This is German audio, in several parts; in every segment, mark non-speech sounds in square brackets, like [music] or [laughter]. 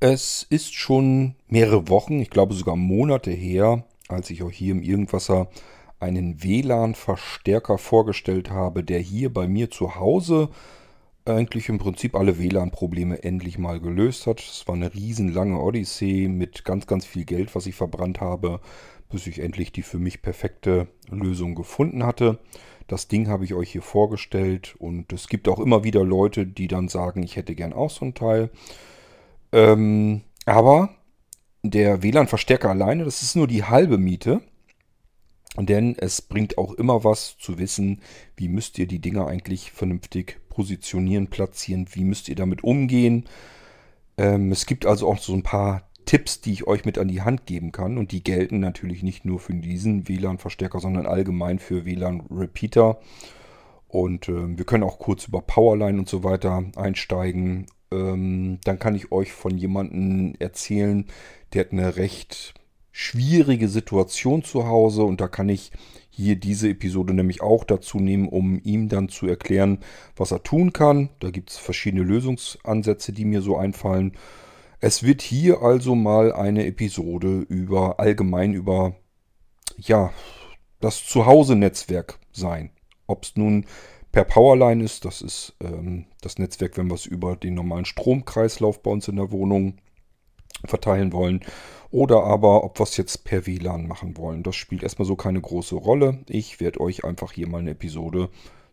Es ist schon mehrere Wochen, ich glaube sogar Monate her, als ich euch hier im Irgendwasser einen WLAN-Verstärker vorgestellt habe, der hier bei mir zu Hause eigentlich im Prinzip alle WLAN-Probleme endlich mal gelöst hat. Es war eine riesenlange Odyssee mit ganz, ganz viel Geld, was ich verbrannt habe, bis ich endlich die für mich perfekte Lösung gefunden hatte. Das Ding habe ich euch hier vorgestellt und es gibt auch immer wieder Leute, die dann sagen, ich hätte gern auch so ein Teil. Ähm, aber der WLAN-Verstärker alleine, das ist nur die halbe Miete. Denn es bringt auch immer was zu wissen, wie müsst ihr die Dinger eigentlich vernünftig positionieren, platzieren, wie müsst ihr damit umgehen. Ähm, es gibt also auch so ein paar Tipps, die ich euch mit an die Hand geben kann. Und die gelten natürlich nicht nur für diesen WLAN-Verstärker, sondern allgemein für WLAN-Repeater. Und äh, wir können auch kurz über Powerline und so weiter einsteigen ähm, dann kann ich euch von jemandem erzählen, der hat eine recht schwierige Situation zu Hause und da kann ich hier diese Episode nämlich auch dazu nehmen, um ihm dann zu erklären, was er tun kann. Da gibt es verschiedene Lösungsansätze, die mir so einfallen. Es wird hier also mal eine Episode über allgemein über ja das Zuhause-Netzwerk sein. Ob es nun per Powerline ist. Das ist ähm, das Netzwerk, wenn wir es über den normalen Stromkreislauf bei uns in der Wohnung verteilen wollen. Oder aber, ob wir es jetzt per WLAN machen wollen. Das spielt erstmal so keine große Rolle. Ich werde euch einfach hier mal eine Episode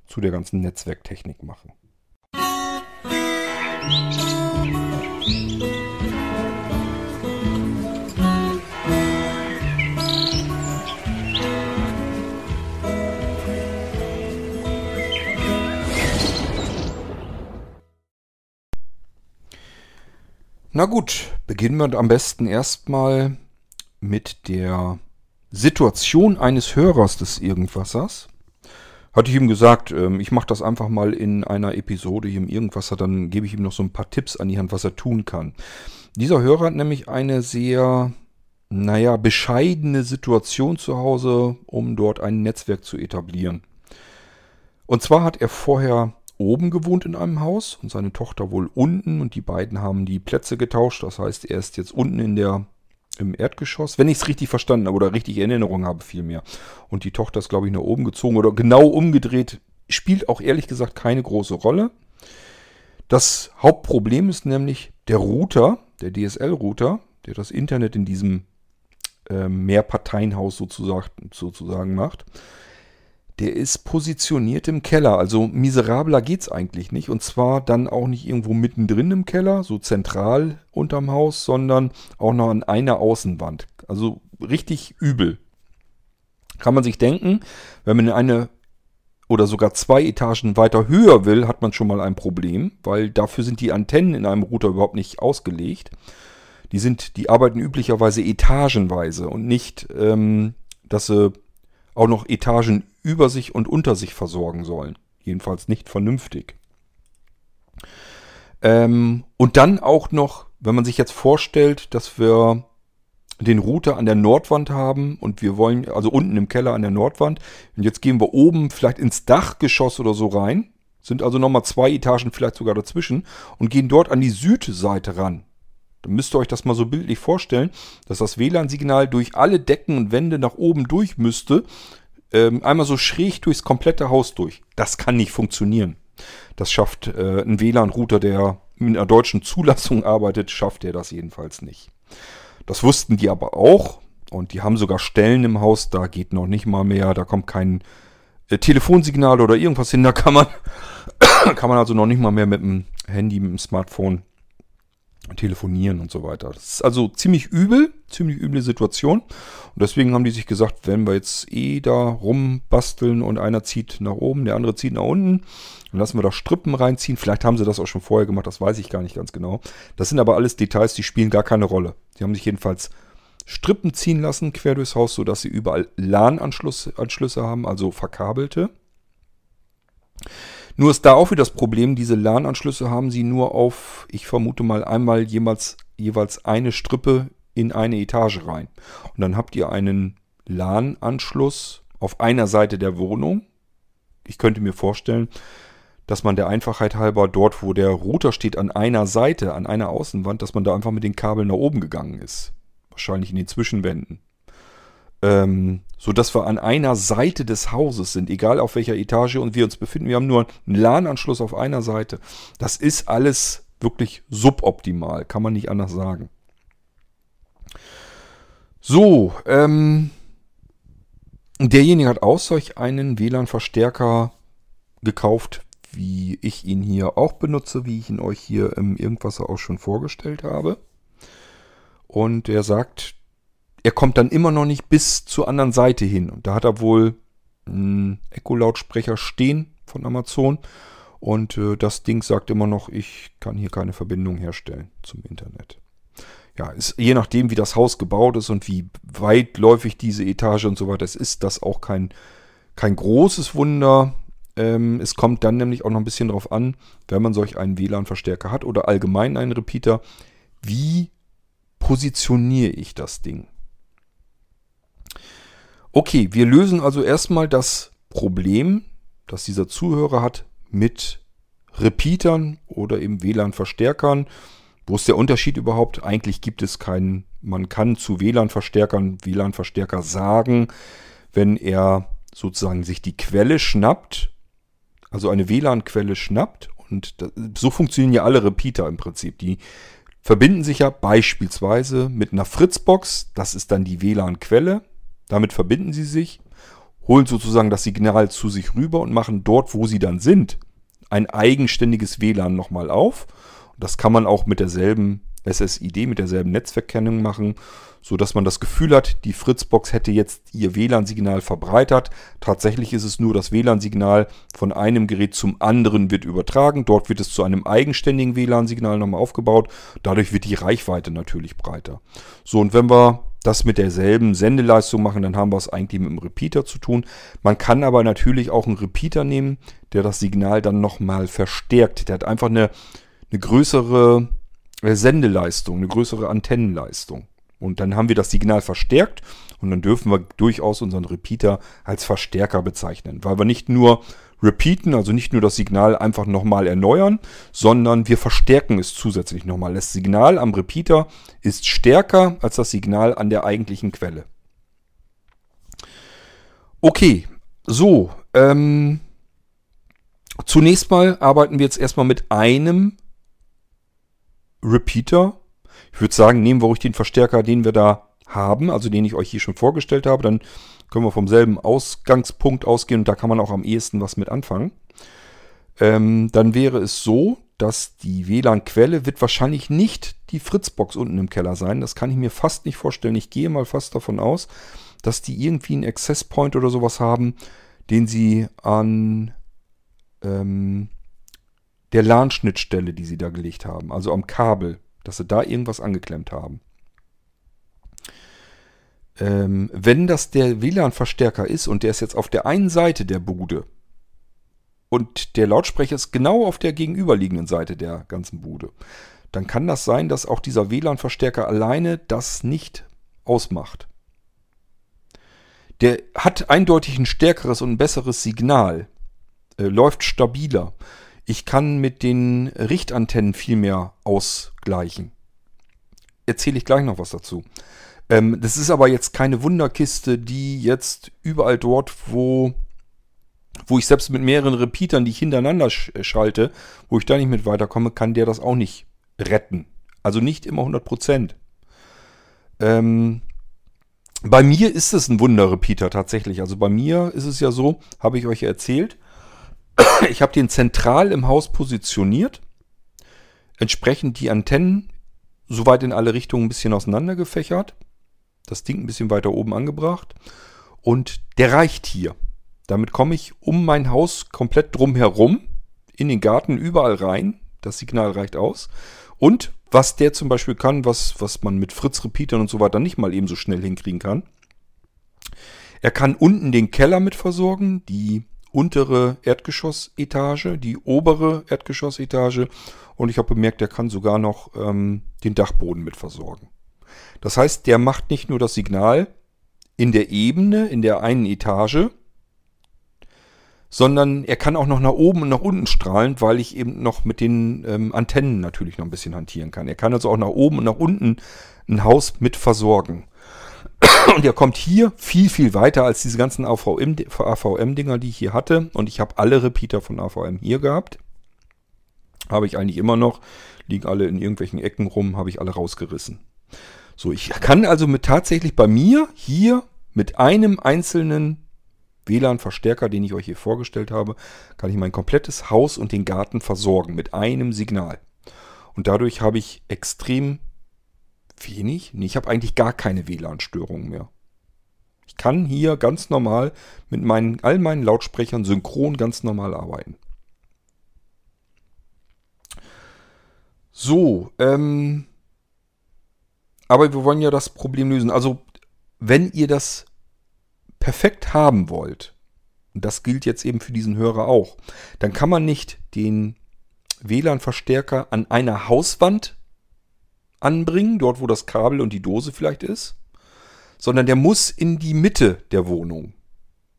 zu der ganzen Netzwerktechnik machen. Musik Na gut, beginnen wir am besten erstmal mit der Situation eines Hörers des Irgendwassers. Hatte ich ihm gesagt, ähm, ich mache das einfach mal in einer Episode hier im Irgendwasser, dann gebe ich ihm noch so ein paar Tipps an die Hand, was er tun kann. Dieser Hörer hat nämlich eine sehr, naja, bescheidene Situation zu Hause, um dort ein Netzwerk zu etablieren. Und zwar hat er vorher oben gewohnt in einem Haus und seine Tochter wohl unten und die beiden haben die Plätze getauscht. Das heißt, er ist jetzt unten in der im Erdgeschoss, wenn ich es richtig verstanden habe oder richtig in Erinnerung habe vielmehr. Und die Tochter ist, glaube ich, nach oben gezogen oder genau umgedreht. Spielt auch ehrlich gesagt keine große Rolle. Das Hauptproblem ist nämlich der Router, der DSL-Router, der das Internet in diesem äh, Mehrparteienhaus sozusagen, sozusagen macht der ist positioniert im Keller. Also miserabler geht's eigentlich nicht. Und zwar dann auch nicht irgendwo mittendrin im Keller, so zentral unterm Haus, sondern auch noch an einer Außenwand. Also richtig übel. Kann man sich denken, wenn man in eine oder sogar zwei Etagen weiter höher will, hat man schon mal ein Problem, weil dafür sind die Antennen in einem Router überhaupt nicht ausgelegt. Die sind, die arbeiten üblicherweise etagenweise und nicht, ähm, dass sie auch noch Etagen über sich und unter sich versorgen sollen. Jedenfalls nicht vernünftig. Ähm, und dann auch noch, wenn man sich jetzt vorstellt, dass wir den Router an der Nordwand haben und wir wollen, also unten im Keller an der Nordwand, und jetzt gehen wir oben vielleicht ins Dachgeschoss oder so rein, sind also nochmal zwei Etagen vielleicht sogar dazwischen und gehen dort an die Südseite ran. Dann müsst ihr euch das mal so bildlich vorstellen, dass das WLAN-Signal durch alle Decken und Wände nach oben durch müsste. Ähm, einmal so schräg durchs komplette Haus durch. Das kann nicht funktionieren. Das schafft äh, ein WLAN-Router, der mit einer deutschen Zulassung [laughs] arbeitet, schafft er das jedenfalls nicht. Das wussten die aber auch. Und die haben sogar Stellen im Haus, da geht noch nicht mal mehr, da kommt kein äh, Telefonsignal oder irgendwas hin, da kann man, [coughs] kann man also noch nicht mal mehr mit dem Handy, mit dem Smartphone telefonieren und so weiter. Das ist also ziemlich übel, ziemlich üble Situation. Und deswegen haben die sich gesagt, wenn wir jetzt eh da rumbasteln und einer zieht nach oben, der andere zieht nach unten, dann lassen wir da Strippen reinziehen. Vielleicht haben sie das auch schon vorher gemacht, das weiß ich gar nicht ganz genau. Das sind aber alles Details, die spielen gar keine Rolle. Sie haben sich jedenfalls Strippen ziehen lassen quer durchs Haus, sodass sie überall LAN-Anschlüsse haben, also verkabelte. Nur ist da auch wieder das Problem, diese LAN-Anschlüsse haben sie nur auf, ich vermute mal, einmal jemals, jeweils eine Strippe in eine Etage rein. Und dann habt ihr einen LAN-Anschluss auf einer Seite der Wohnung. Ich könnte mir vorstellen, dass man der Einfachheit halber dort, wo der Router steht, an einer Seite, an einer Außenwand, dass man da einfach mit den Kabeln nach oben gegangen ist. Wahrscheinlich in den Zwischenwänden. Ähm, so dass wir an einer Seite des Hauses sind, egal auf welcher Etage und wir uns befinden. Wir haben nur einen LAN-Anschluss auf einer Seite. Das ist alles wirklich suboptimal, kann man nicht anders sagen. So, ähm, derjenige hat auch solch einen WLAN-Verstärker gekauft, wie ich ihn hier auch benutze, wie ich ihn euch hier im Irgendwasser auch schon vorgestellt habe. Und er sagt, er kommt dann immer noch nicht bis zur anderen Seite hin. Und da hat er wohl einen Echo-Lautsprecher stehen von Amazon. Und äh, das Ding sagt immer noch, ich kann hier keine Verbindung herstellen zum Internet. Ja, ist, je nachdem, wie das Haus gebaut ist und wie weitläufig diese Etage und so weiter ist, ist das auch kein, kein großes Wunder. Ähm, es kommt dann nämlich auch noch ein bisschen darauf an, wenn man solch einen WLAN-Verstärker hat oder allgemein einen Repeater, wie positioniere ich das Ding? Okay, wir lösen also erstmal das Problem, das dieser Zuhörer hat mit Repeatern oder eben WLAN-Verstärkern. Wo ist der Unterschied überhaupt? Eigentlich gibt es keinen, man kann zu WLAN-Verstärkern WLAN-Verstärker sagen, wenn er sozusagen sich die Quelle schnappt also eine WLAN-Quelle schnappt. Und das, so funktionieren ja alle Repeater im Prinzip. Die verbinden sich ja beispielsweise mit einer Fritzbox. Das ist dann die WLAN-Quelle. Damit verbinden sie sich, holen sozusagen das Signal zu sich rüber und machen dort, wo sie dann sind, ein eigenständiges WLAN nochmal auf. Das kann man auch mit derselben SSID, mit derselben Netzverkennung machen so dass man das Gefühl hat, die Fritzbox hätte jetzt ihr WLAN-Signal verbreitert. Tatsächlich ist es nur das WLAN-Signal von einem Gerät zum anderen wird übertragen. Dort wird es zu einem eigenständigen WLAN-Signal nochmal aufgebaut. Dadurch wird die Reichweite natürlich breiter. So, und wenn wir das mit derselben Sendeleistung machen, dann haben wir es eigentlich mit einem Repeater zu tun. Man kann aber natürlich auch einen Repeater nehmen, der das Signal dann nochmal verstärkt. Der hat einfach eine, eine größere äh, Sendeleistung, eine größere Antennenleistung. Und dann haben wir das Signal verstärkt und dann dürfen wir durchaus unseren Repeater als Verstärker bezeichnen, weil wir nicht nur repeaten, also nicht nur das Signal einfach nochmal erneuern, sondern wir verstärken es zusätzlich nochmal. Das Signal am Repeater ist stärker als das Signal an der eigentlichen Quelle. Okay, so. Ähm, zunächst mal arbeiten wir jetzt erstmal mit einem Repeater ich würde sagen, nehmen wir ruhig den Verstärker, den wir da haben, also den ich euch hier schon vorgestellt habe. Dann können wir vom selben Ausgangspunkt ausgehen und da kann man auch am ehesten was mit anfangen. Ähm, dann wäre es so, dass die WLAN-Quelle wird wahrscheinlich nicht die Fritzbox unten im Keller sein. Das kann ich mir fast nicht vorstellen. Ich gehe mal fast davon aus, dass die irgendwie einen Access Point oder sowas haben, den sie an ähm, der LAN-Schnittstelle, die sie da gelegt haben, also am Kabel dass sie da irgendwas angeklemmt haben. Ähm, wenn das der WLAN-Verstärker ist und der ist jetzt auf der einen Seite der Bude und der Lautsprecher ist genau auf der gegenüberliegenden Seite der ganzen Bude, dann kann das sein, dass auch dieser WLAN-Verstärker alleine das nicht ausmacht. Der hat eindeutig ein stärkeres und ein besseres Signal, äh, läuft stabiler. Ich kann mit den Richtantennen viel mehr ausgleichen. Erzähle ich gleich noch was dazu. Ähm, das ist aber jetzt keine Wunderkiste, die jetzt überall dort, wo, wo ich selbst mit mehreren Repeatern, die ich hintereinander sch schalte, wo ich da nicht mit weiterkomme, kann der das auch nicht retten. Also nicht immer 100%. Ähm, bei mir ist es ein Wunderrepeater tatsächlich. Also bei mir ist es ja so, habe ich euch erzählt, [coughs] ich habe den zentral im Haus positioniert. Entsprechend die Antennen soweit in alle Richtungen ein bisschen auseinander gefächert. Das Ding ein bisschen weiter oben angebracht. Und der reicht hier. Damit komme ich um mein Haus komplett drumherum, in den Garten, überall rein. Das Signal reicht aus. Und was der zum Beispiel kann, was, was man mit Fritz-Repeatern und so weiter nicht mal eben so schnell hinkriegen kann. Er kann unten den Keller mit versorgen, die untere Erdgeschossetage, die obere Erdgeschossetage und ich habe bemerkt, der kann sogar noch ähm, den Dachboden mit versorgen. Das heißt, der macht nicht nur das Signal in der Ebene, in der einen Etage, sondern er kann auch noch nach oben und nach unten strahlen, weil ich eben noch mit den ähm, Antennen natürlich noch ein bisschen hantieren kann. Er kann also auch nach oben und nach unten ein Haus mit versorgen. [clears throat] Und er kommt hier viel, viel weiter als diese ganzen AVM-Dinger, die ich hier hatte. Und ich habe alle Repeater von AVM hier gehabt. Habe ich eigentlich immer noch. Liegen alle in irgendwelchen Ecken rum, habe ich alle rausgerissen. So, ich kann also mit tatsächlich bei mir hier mit einem einzelnen WLAN-Verstärker, den ich euch hier vorgestellt habe, kann ich mein komplettes Haus und den Garten versorgen mit einem Signal. Und dadurch habe ich extrem wenig, nee, ich habe eigentlich gar keine WLAN-Störungen mehr. Ich kann hier ganz normal mit meinen, all meinen Lautsprechern synchron ganz normal arbeiten. So, ähm, aber wir wollen ja das Problem lösen. Also, wenn ihr das perfekt haben wollt, und das gilt jetzt eben für diesen Hörer auch, dann kann man nicht den WLAN-Verstärker an einer Hauswand anbringen, dort wo das Kabel und die Dose vielleicht ist, sondern der muss in die Mitte der Wohnung.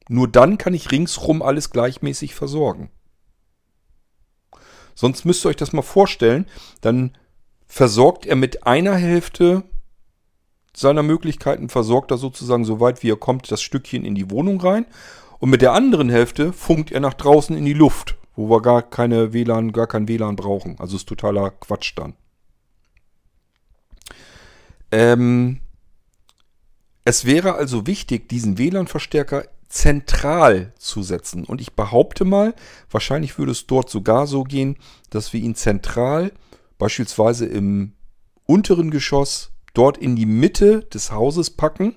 Nur dann kann ich ringsrum alles gleichmäßig versorgen. Sonst müsst ihr euch das mal vorstellen, dann versorgt er mit einer Hälfte seiner Möglichkeiten versorgt er sozusagen so weit wie er kommt das Stückchen in die Wohnung rein und mit der anderen Hälfte funkt er nach draußen in die Luft, wo wir gar keine WLAN, gar kein WLAN brauchen. Also ist totaler Quatsch dann. Ähm, es wäre also wichtig, diesen WLAN-Verstärker zentral zu setzen. Und ich behaupte mal, wahrscheinlich würde es dort sogar so gehen, dass wir ihn zentral, beispielsweise im unteren Geschoss, dort in die Mitte des Hauses packen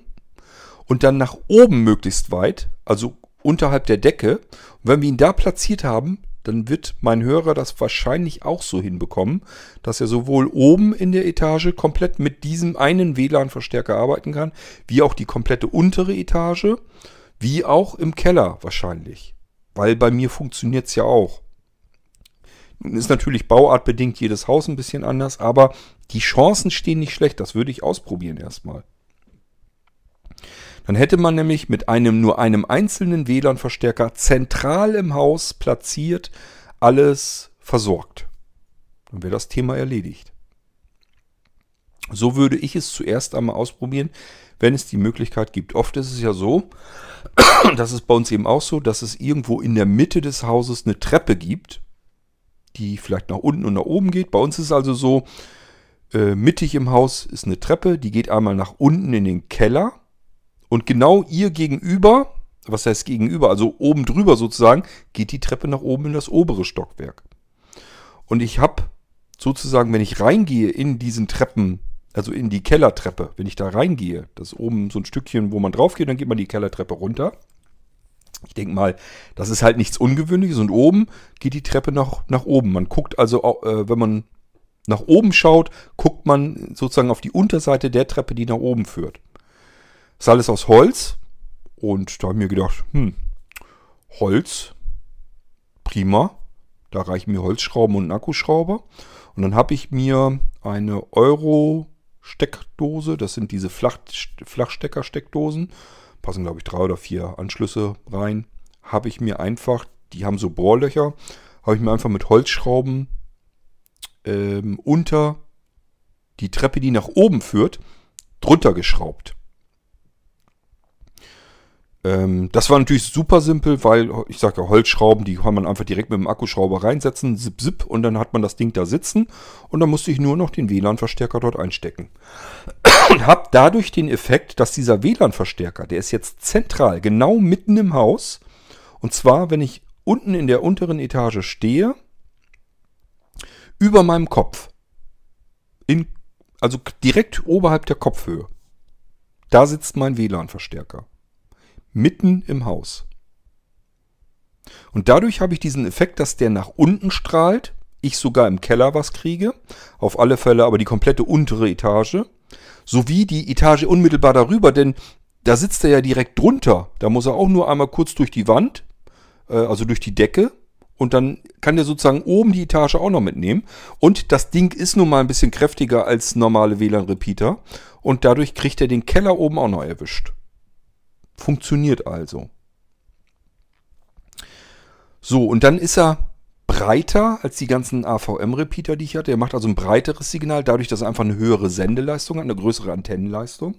und dann nach oben möglichst weit, also unterhalb der Decke. Und wenn wir ihn da platziert haben, dann wird mein Hörer das wahrscheinlich auch so hinbekommen, dass er sowohl oben in der Etage komplett mit diesem einen WLAN-Verstärker arbeiten kann, wie auch die komplette untere Etage, wie auch im Keller wahrscheinlich. Weil bei mir funktioniert es ja auch. Ist natürlich bauartbedingt jedes Haus ein bisschen anders, aber die Chancen stehen nicht schlecht. Das würde ich ausprobieren erstmal. Dann hätte man nämlich mit einem nur einem einzelnen WLAN-Verstärker zentral im Haus platziert alles versorgt. Dann wäre das Thema erledigt. So würde ich es zuerst einmal ausprobieren, wenn es die Möglichkeit gibt. Oft ist es ja so, [clears throat] das ist bei uns eben auch so, dass es irgendwo in der Mitte des Hauses eine Treppe gibt, die vielleicht nach unten und nach oben geht. Bei uns ist es also so, äh, mittig im Haus ist eine Treppe, die geht einmal nach unten in den Keller. Und genau ihr gegenüber, was heißt gegenüber, also oben drüber sozusagen, geht die Treppe nach oben in das obere Stockwerk. Und ich habe sozusagen, wenn ich reingehe in diesen Treppen, also in die Kellertreppe, wenn ich da reingehe, das ist oben so ein Stückchen, wo man drauf geht, dann geht man die Kellertreppe runter. Ich denke mal, das ist halt nichts Ungewöhnliches und oben geht die Treppe nach, nach oben. Man guckt also, äh, wenn man nach oben schaut, guckt man sozusagen auf die Unterseite der Treppe, die nach oben führt. Das ist alles aus Holz und da habe ich mir gedacht, hm, Holz, prima. Da reichen mir Holzschrauben und ein Akkuschrauber. Und dann habe ich mir eine Euro-Steckdose, das sind diese Flach Flachstecker-Steckdosen, passen glaube ich drei oder vier Anschlüsse rein, habe ich mir einfach, die haben so Bohrlöcher, habe ich mir einfach mit Holzschrauben ähm, unter die Treppe, die nach oben führt, drunter geschraubt. Ähm, das war natürlich super simpel, weil ich sage ja, Holzschrauben, die kann man einfach direkt mit dem Akkuschrauber reinsetzen, zip, zip, und dann hat man das Ding da sitzen und dann musste ich nur noch den WLAN-Verstärker dort einstecken. Und habe dadurch den Effekt, dass dieser WLAN-Verstärker, der ist jetzt zentral, genau mitten im Haus, und zwar, wenn ich unten in der unteren Etage stehe, über meinem Kopf, in, also direkt oberhalb der Kopfhöhe, da sitzt mein WLAN-Verstärker mitten im Haus. Und dadurch habe ich diesen Effekt, dass der nach unten strahlt, ich sogar im Keller was kriege, auf alle Fälle aber die komplette untere Etage, sowie die Etage unmittelbar darüber, denn da sitzt er ja direkt drunter. Da muss er auch nur einmal kurz durch die Wand, äh, also durch die Decke, und dann kann der sozusagen oben die Etage auch noch mitnehmen. Und das Ding ist nun mal ein bisschen kräftiger als normale WLAN-Repeater und dadurch kriegt er den Keller oben auch noch erwischt. Funktioniert also. So, und dann ist er breiter als die ganzen AVM-Repeater, die ich hatte. Er macht also ein breiteres Signal, dadurch, dass er einfach eine höhere Sendeleistung hat, eine größere Antennenleistung.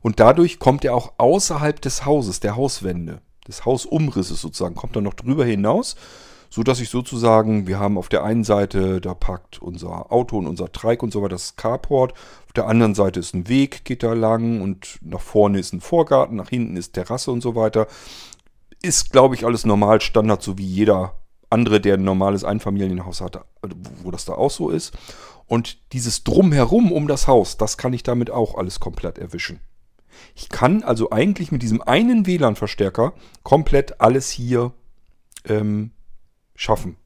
Und dadurch kommt er auch außerhalb des Hauses, der Hauswände, des Hausumrisses sozusagen, kommt er noch drüber hinaus, so dass ich sozusagen, wir haben auf der einen Seite, da parkt unser Auto und unser Trike und so weiter, das Carport. Auf der anderen Seite ist ein Weg, geht da lang und nach vorne ist ein Vorgarten, nach hinten ist Terrasse und so weiter. Ist, glaube ich, alles normal Standard, so wie jeder andere, der ein normales Einfamilienhaus hat, wo das da auch so ist. Und dieses Drumherum um das Haus, das kann ich damit auch alles komplett erwischen. Ich kann also eigentlich mit diesem einen WLAN-Verstärker komplett alles hier ähm, schaffen.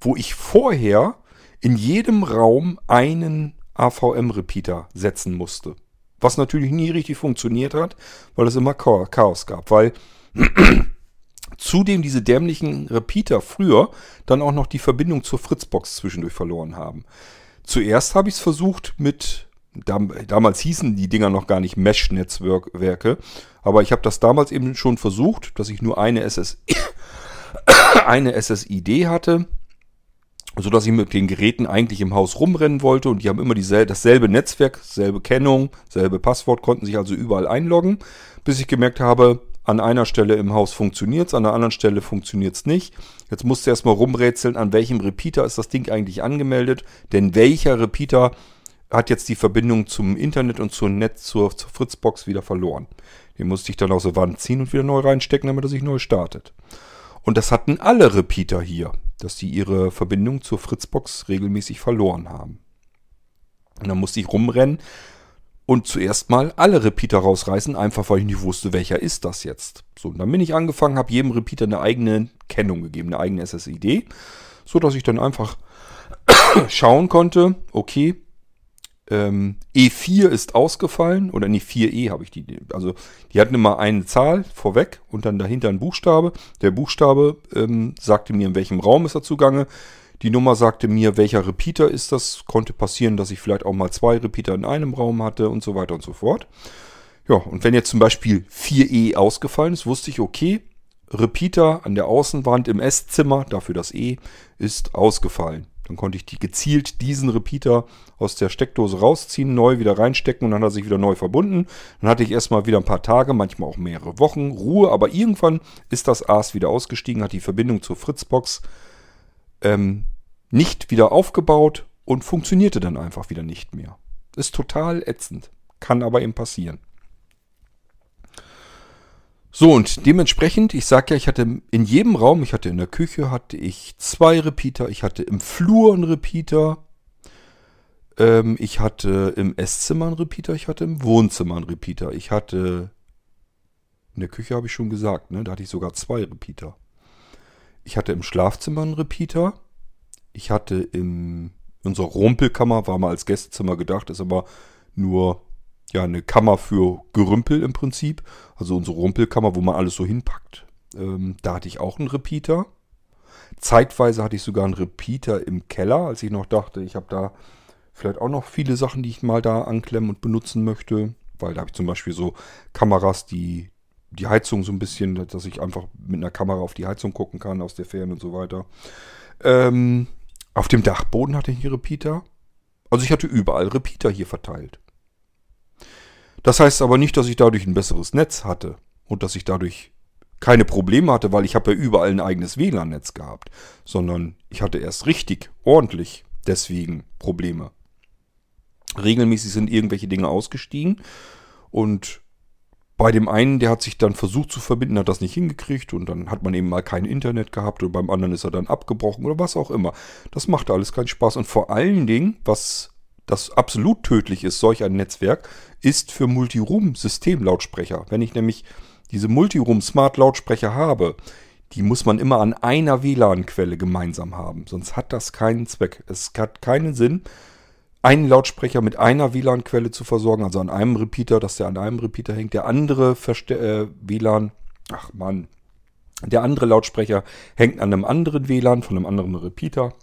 Wo ich vorher in jedem Raum einen AVM-Repeater setzen musste. Was natürlich nie richtig funktioniert hat, weil es immer Chaos gab. Weil [clears throat] zudem diese dämlichen Repeater früher dann auch noch die Verbindung zur Fritzbox zwischendurch verloren haben. Zuerst habe ich es versucht mit damals hießen die Dinger noch gar nicht Mesh-Netzwerke, aber ich habe das damals eben schon versucht, dass ich nur eine, SS eine SSID hatte, sodass ich mit den Geräten eigentlich im Haus rumrennen wollte und die haben immer dieselbe, dasselbe Netzwerk, selbe Kennung, selbe Passwort, konnten sich also überall einloggen, bis ich gemerkt habe, an einer Stelle im Haus funktioniert es, an der anderen Stelle funktioniert es nicht. Jetzt musst du erstmal rumrätseln, an welchem Repeater ist das Ding eigentlich angemeldet, denn welcher Repeater hat jetzt die Verbindung zum Internet und zum Netz, zur, zur Fritzbox wieder verloren. Den musste ich dann aus der Wand ziehen und wieder neu reinstecken, damit er sich neu startet. Und das hatten alle Repeater hier, dass die ihre Verbindung zur Fritzbox regelmäßig verloren haben. Und dann musste ich rumrennen und zuerst mal alle Repeater rausreißen, einfach weil ich nicht wusste, welcher ist das jetzt. So, und dann bin ich angefangen, habe jedem Repeater eine eigene Kennung gegeben, eine eigene SSID, so dass ich dann einfach [coughs] schauen konnte, okay, ähm, E4 ist ausgefallen, oder nee, 4E habe ich die. Also die hatten immer eine Zahl vorweg und dann dahinter ein Buchstabe. Der Buchstabe ähm, sagte mir, in welchem Raum ist er zugange. Die Nummer sagte mir, welcher Repeater ist das. Konnte passieren, dass ich vielleicht auch mal zwei Repeater in einem Raum hatte und so weiter und so fort. Ja, und wenn jetzt zum Beispiel 4E ausgefallen ist, wusste ich, okay, Repeater an der Außenwand im Esszimmer, dafür das E, ist ausgefallen. Dann konnte ich die gezielt diesen Repeater aus der Steckdose rausziehen, neu wieder reinstecken und dann hat er sich wieder neu verbunden. Dann hatte ich erstmal wieder ein paar Tage, manchmal auch mehrere Wochen Ruhe, aber irgendwann ist das AS wieder ausgestiegen, hat die Verbindung zur Fritzbox ähm, nicht wieder aufgebaut und funktionierte dann einfach wieder nicht mehr. Ist total ätzend, kann aber eben passieren. So, und dementsprechend, ich sag ja, ich hatte in jedem Raum, ich hatte in der Küche, hatte ich zwei Repeater, ich hatte im Flur einen Repeater, ähm, ich hatte im Esszimmer einen Repeater, ich hatte im Wohnzimmer einen Repeater, ich hatte, in der Küche habe ich schon gesagt, ne, da hatte ich sogar zwei Repeater. Ich hatte im Schlafzimmer einen Repeater, ich hatte im, in unserer Rumpelkammer, war mal als Gästezimmer gedacht, ist aber nur ja, eine Kammer für Gerümpel im Prinzip. Also unsere Rumpelkammer, wo man alles so hinpackt. Ähm, da hatte ich auch einen Repeater. Zeitweise hatte ich sogar einen Repeater im Keller, als ich noch dachte, ich habe da vielleicht auch noch viele Sachen, die ich mal da anklemmen und benutzen möchte. Weil da habe ich zum Beispiel so Kameras, die die Heizung so ein bisschen, dass ich einfach mit einer Kamera auf die Heizung gucken kann aus der Ferne und so weiter. Ähm, auf dem Dachboden hatte ich einen Repeater. Also ich hatte überall Repeater hier verteilt. Das heißt aber nicht, dass ich dadurch ein besseres Netz hatte und dass ich dadurch keine Probleme hatte, weil ich habe ja überall ein eigenes WLAN-Netz gehabt, sondern ich hatte erst richtig, ordentlich deswegen Probleme. Regelmäßig sind irgendwelche Dinge ausgestiegen und bei dem einen, der hat sich dann versucht zu verbinden, hat das nicht hingekriegt und dann hat man eben mal kein Internet gehabt und beim anderen ist er dann abgebrochen oder was auch immer. Das macht alles keinen Spaß und vor allen Dingen, was das absolut tödlich ist, solch ein Netzwerk, ist für Multiroom-Systemlautsprecher. Wenn ich nämlich diese Multiroom-Smart-Lautsprecher habe, die muss man immer an einer WLAN-Quelle gemeinsam haben. Sonst hat das keinen Zweck. Es hat keinen Sinn, einen Lautsprecher mit einer WLAN-Quelle zu versorgen, also an einem Repeater, dass der an einem Repeater hängt. Der andere Verste äh, WLAN, ach man, der andere Lautsprecher hängt an einem anderen WLAN von einem anderen Repeater.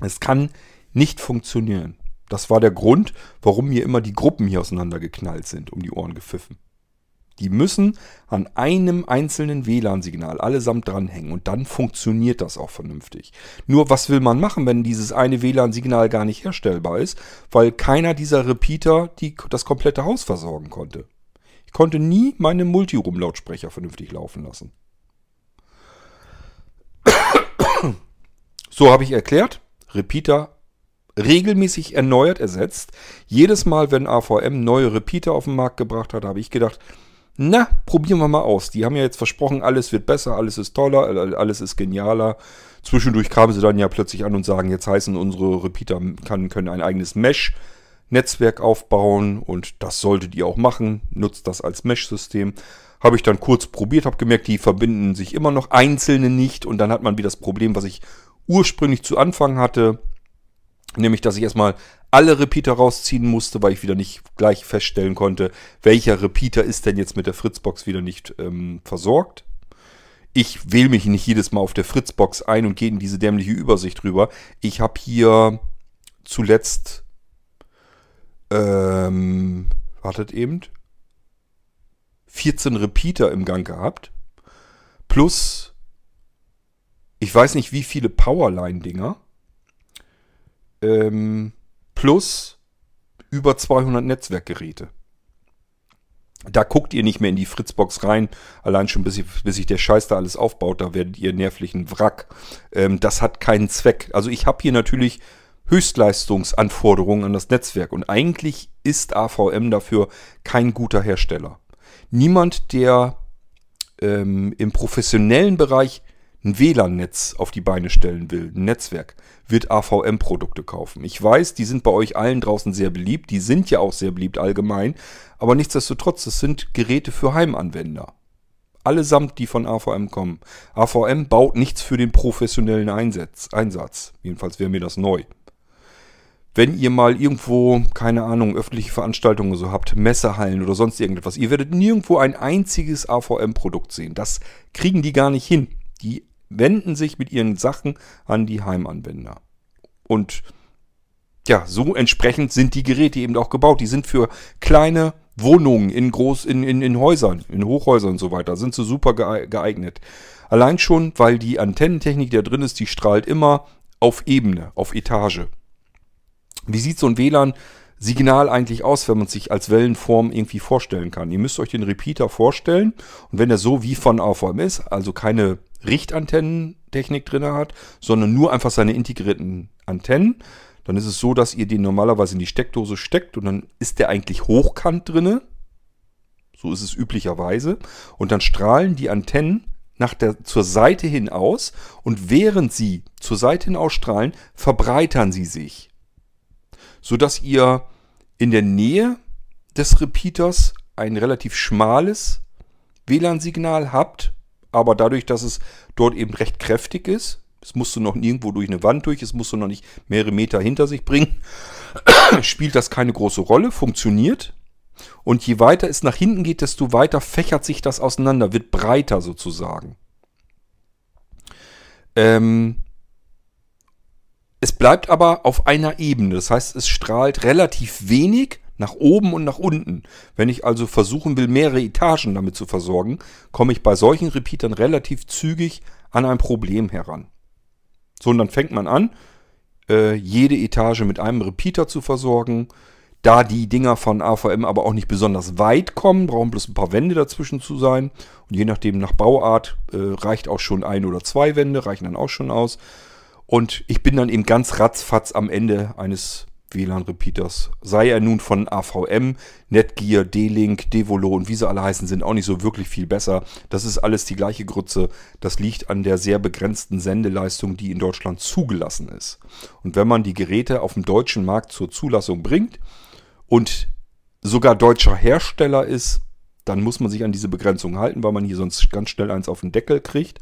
Es kann nicht funktionieren. Das war der Grund, warum mir immer die Gruppen hier auseinandergeknallt sind, um die Ohren gepfiffen. Die müssen an einem einzelnen WLAN-Signal allesamt dranhängen und dann funktioniert das auch vernünftig. Nur was will man machen, wenn dieses eine WLAN-Signal gar nicht herstellbar ist, weil keiner dieser Repeater die, das komplette Haus versorgen konnte. Ich konnte nie meine Multiroom-Lautsprecher vernünftig laufen lassen. [coughs] So habe ich erklärt, Repeater regelmäßig erneuert ersetzt. Jedes Mal, wenn AVM neue Repeater auf den Markt gebracht hat, habe ich gedacht, na, probieren wir mal aus. Die haben ja jetzt versprochen, alles wird besser, alles ist toller, alles ist genialer. Zwischendurch kamen sie dann ja plötzlich an und sagen, jetzt heißen unsere Repeater kann, können ein eigenes Mesh-Netzwerk aufbauen und das solltet ihr auch machen. Nutzt das als Mesh-System. Habe ich dann kurz probiert, habe gemerkt, die verbinden sich immer noch einzelne nicht und dann hat man wieder das Problem, was ich ursprünglich zu Anfang hatte, nämlich dass ich erstmal alle Repeater rausziehen musste, weil ich wieder nicht gleich feststellen konnte, welcher Repeater ist denn jetzt mit der Fritzbox wieder nicht ähm, versorgt. Ich wähle mich nicht jedes Mal auf der Fritzbox ein und gehe in diese dämliche Übersicht rüber. Ich habe hier zuletzt, ähm, wartet eben, 14 Repeater im Gang gehabt. Plus, ich weiß nicht wie viele Powerline-Dinger. Ähm, plus über 200 Netzwerkgeräte. Da guckt ihr nicht mehr in die Fritzbox rein, allein schon bis, ich, bis sich der Scheiß da alles aufbaut, da werdet ihr nervlichen Wrack. Ähm, das hat keinen Zweck. Also ich habe hier natürlich Höchstleistungsanforderungen an das Netzwerk und eigentlich ist AVM dafür kein guter Hersteller. Niemand, der ähm, im professionellen Bereich ein WLAN-Netz auf die Beine stellen will, ein Netzwerk, wird AVM-Produkte kaufen. Ich weiß, die sind bei euch allen draußen sehr beliebt, die sind ja auch sehr beliebt allgemein, aber nichtsdestotrotz, das sind Geräte für Heimanwender. Allesamt, die von AVM kommen. AVM baut nichts für den professionellen Einsatz. Einsatz. Jedenfalls wäre mir das neu. Wenn ihr mal irgendwo, keine Ahnung, öffentliche Veranstaltungen so habt, Messehallen oder sonst irgendetwas, ihr werdet nirgendwo ein einziges AVM-Produkt sehen. Das kriegen die gar nicht hin. Die wenden sich mit ihren Sachen an die Heimanwender. Und ja, so entsprechend sind die Geräte eben auch gebaut. Die sind für kleine Wohnungen in Groß, in, in, in Häusern, in Hochhäusern und so weiter, sind so super geeignet. Allein schon, weil die Antennentechnik, die da drin ist, die strahlt immer auf Ebene, auf Etage. Wie sieht so ein WLAN-Signal eigentlich aus, wenn man sich als Wellenform irgendwie vorstellen kann? Ihr müsst euch den Repeater vorstellen und wenn er so wie von AVM ist, also keine Richtantennentechnik drin hat, sondern nur einfach seine integrierten Antennen. Dann ist es so, dass ihr den normalerweise in die Steckdose steckt und dann ist der eigentlich hochkant drinne. So ist es üblicherweise. Und dann strahlen die Antennen nach der, zur Seite hin aus und während sie zur Seite hin ausstrahlen, verbreitern sie sich. Sodass ihr in der Nähe des Repeaters ein relativ schmales WLAN-Signal habt, aber dadurch, dass es dort eben recht kräftig ist, es musst du noch nirgendwo durch eine Wand durch, es musst du noch nicht mehrere Meter hinter sich bringen, [coughs] spielt das keine große Rolle, funktioniert. Und je weiter es nach hinten geht, desto weiter fächert sich das auseinander, wird breiter sozusagen. Ähm, es bleibt aber auf einer Ebene, das heißt, es strahlt relativ wenig nach oben und nach unten. Wenn ich also versuchen will, mehrere Etagen damit zu versorgen, komme ich bei solchen Repeatern relativ zügig an ein Problem heran. So, und dann fängt man an, äh, jede Etage mit einem Repeater zu versorgen. Da die Dinger von AVM aber auch nicht besonders weit kommen, brauchen bloß ein paar Wände dazwischen zu sein. Und je nachdem nach Bauart äh, reicht auch schon ein oder zwei Wände, reichen dann auch schon aus. Und ich bin dann eben ganz ratzfatz am Ende eines WLAN-Repeaters. Sei er nun von AVM, Netgear, D-Link, Devolo und wie sie alle heißen, sind auch nicht so wirklich viel besser. Das ist alles die gleiche Grütze. Das liegt an der sehr begrenzten Sendeleistung, die in Deutschland zugelassen ist. Und wenn man die Geräte auf dem deutschen Markt zur Zulassung bringt und sogar deutscher Hersteller ist, dann muss man sich an diese Begrenzung halten, weil man hier sonst ganz schnell eins auf den Deckel kriegt.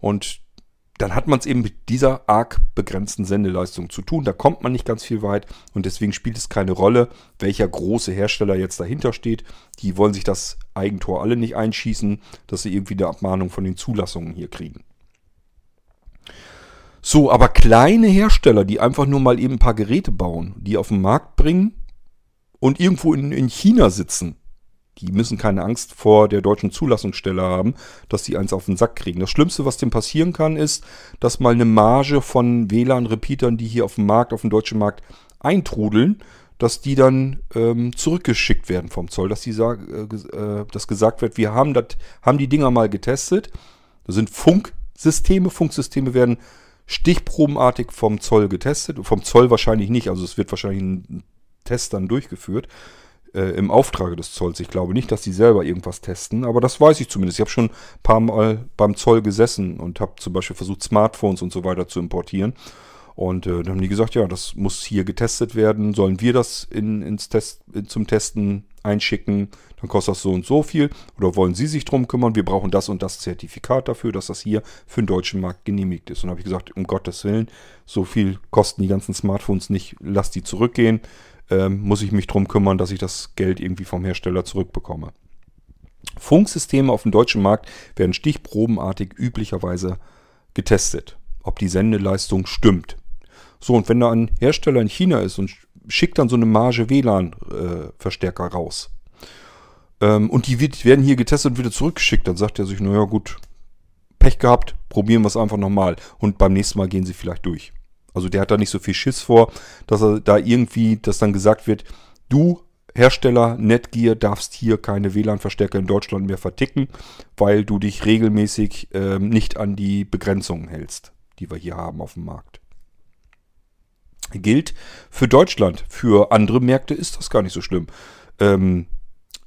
Und dann hat man es eben mit dieser arg begrenzten Sendeleistung zu tun. Da kommt man nicht ganz viel weit und deswegen spielt es keine Rolle, welcher große Hersteller jetzt dahinter steht. Die wollen sich das Eigentor alle nicht einschießen, dass sie irgendwie eine Abmahnung von den Zulassungen hier kriegen. So, aber kleine Hersteller, die einfach nur mal eben ein paar Geräte bauen, die auf den Markt bringen und irgendwo in, in China sitzen, Die müssen keine Angst vor der deutschen Zulassungsstelle haben, dass die eins auf den Sack kriegen. Das Schlimmste, was dem passieren kann, ist, dass mal eine Marge von WLAN-Repeatern, die hier auf dem Markt, auf dem deutschen Markt eintrudeln, dass die dann ähm, zurückgeschickt werden vom Zoll, dass, die sag, äh, äh, dass gesagt wird, wir haben, dat, haben die Dinger mal getestet. Das sind Funksysteme. Funksysteme werden stichprobenartig vom Zoll getestet. Vom Zoll wahrscheinlich nicht, also es wird wahrscheinlich ein Test dann durchgeführt äh, im Auftrage des Zolls. Ich glaube nicht, dass die selber irgendwas testen, aber das weiß ich zumindest. Ich habe schon ein paar Mal beim Zoll gesessen und habe zum Beispiel versucht, Smartphones und so weiter zu importieren. Und äh, dann haben die gesagt, ja, das muss hier getestet werden. Sollen wir das in, ins Test, in, zum Testen einschicken? Dann kostet das so und so viel. Oder wollen Sie sich drum kümmern? Wir brauchen das und das Zertifikat dafür, dass das hier für den deutschen Markt genehmigt ist. Und habe ich gesagt, um Gottes Willen, so viel kosten die ganzen Smartphones nicht. Lass die zurückgehen ähm, muss ich mich darum kümmern, dass ich das Geld irgendwie vom Hersteller zurückbekomme. Funksysteme auf dem deutschen Markt werden stichprobenartig üblicherweise getestet, ob die Sendeleistung stimmt. So, und wenn da ein Hersteller in China ist und schickt dann so eine Marge WLAN-Verstärker äh, raus, ähm, und die wird, werden hier getestet und wieder zurückgeschickt, dann sagt er sich, naja gut, Pech gehabt, probieren wir es einfach nochmal. Und beim nächsten Mal gehen sie vielleicht durch. Also der hat da nicht so viel Schiss vor, dass er da irgendwie, dass dann gesagt wird, du Hersteller Netgear darfst hier keine WLAN-Verstärker in Deutschland mehr verticken, weil du dich regelmäßig ähm, nicht an die Begrenzungen hältst, die wir hier haben auf dem Markt. Gilt für Deutschland. Für andere Märkte ist das gar nicht so schlimm. Ähm,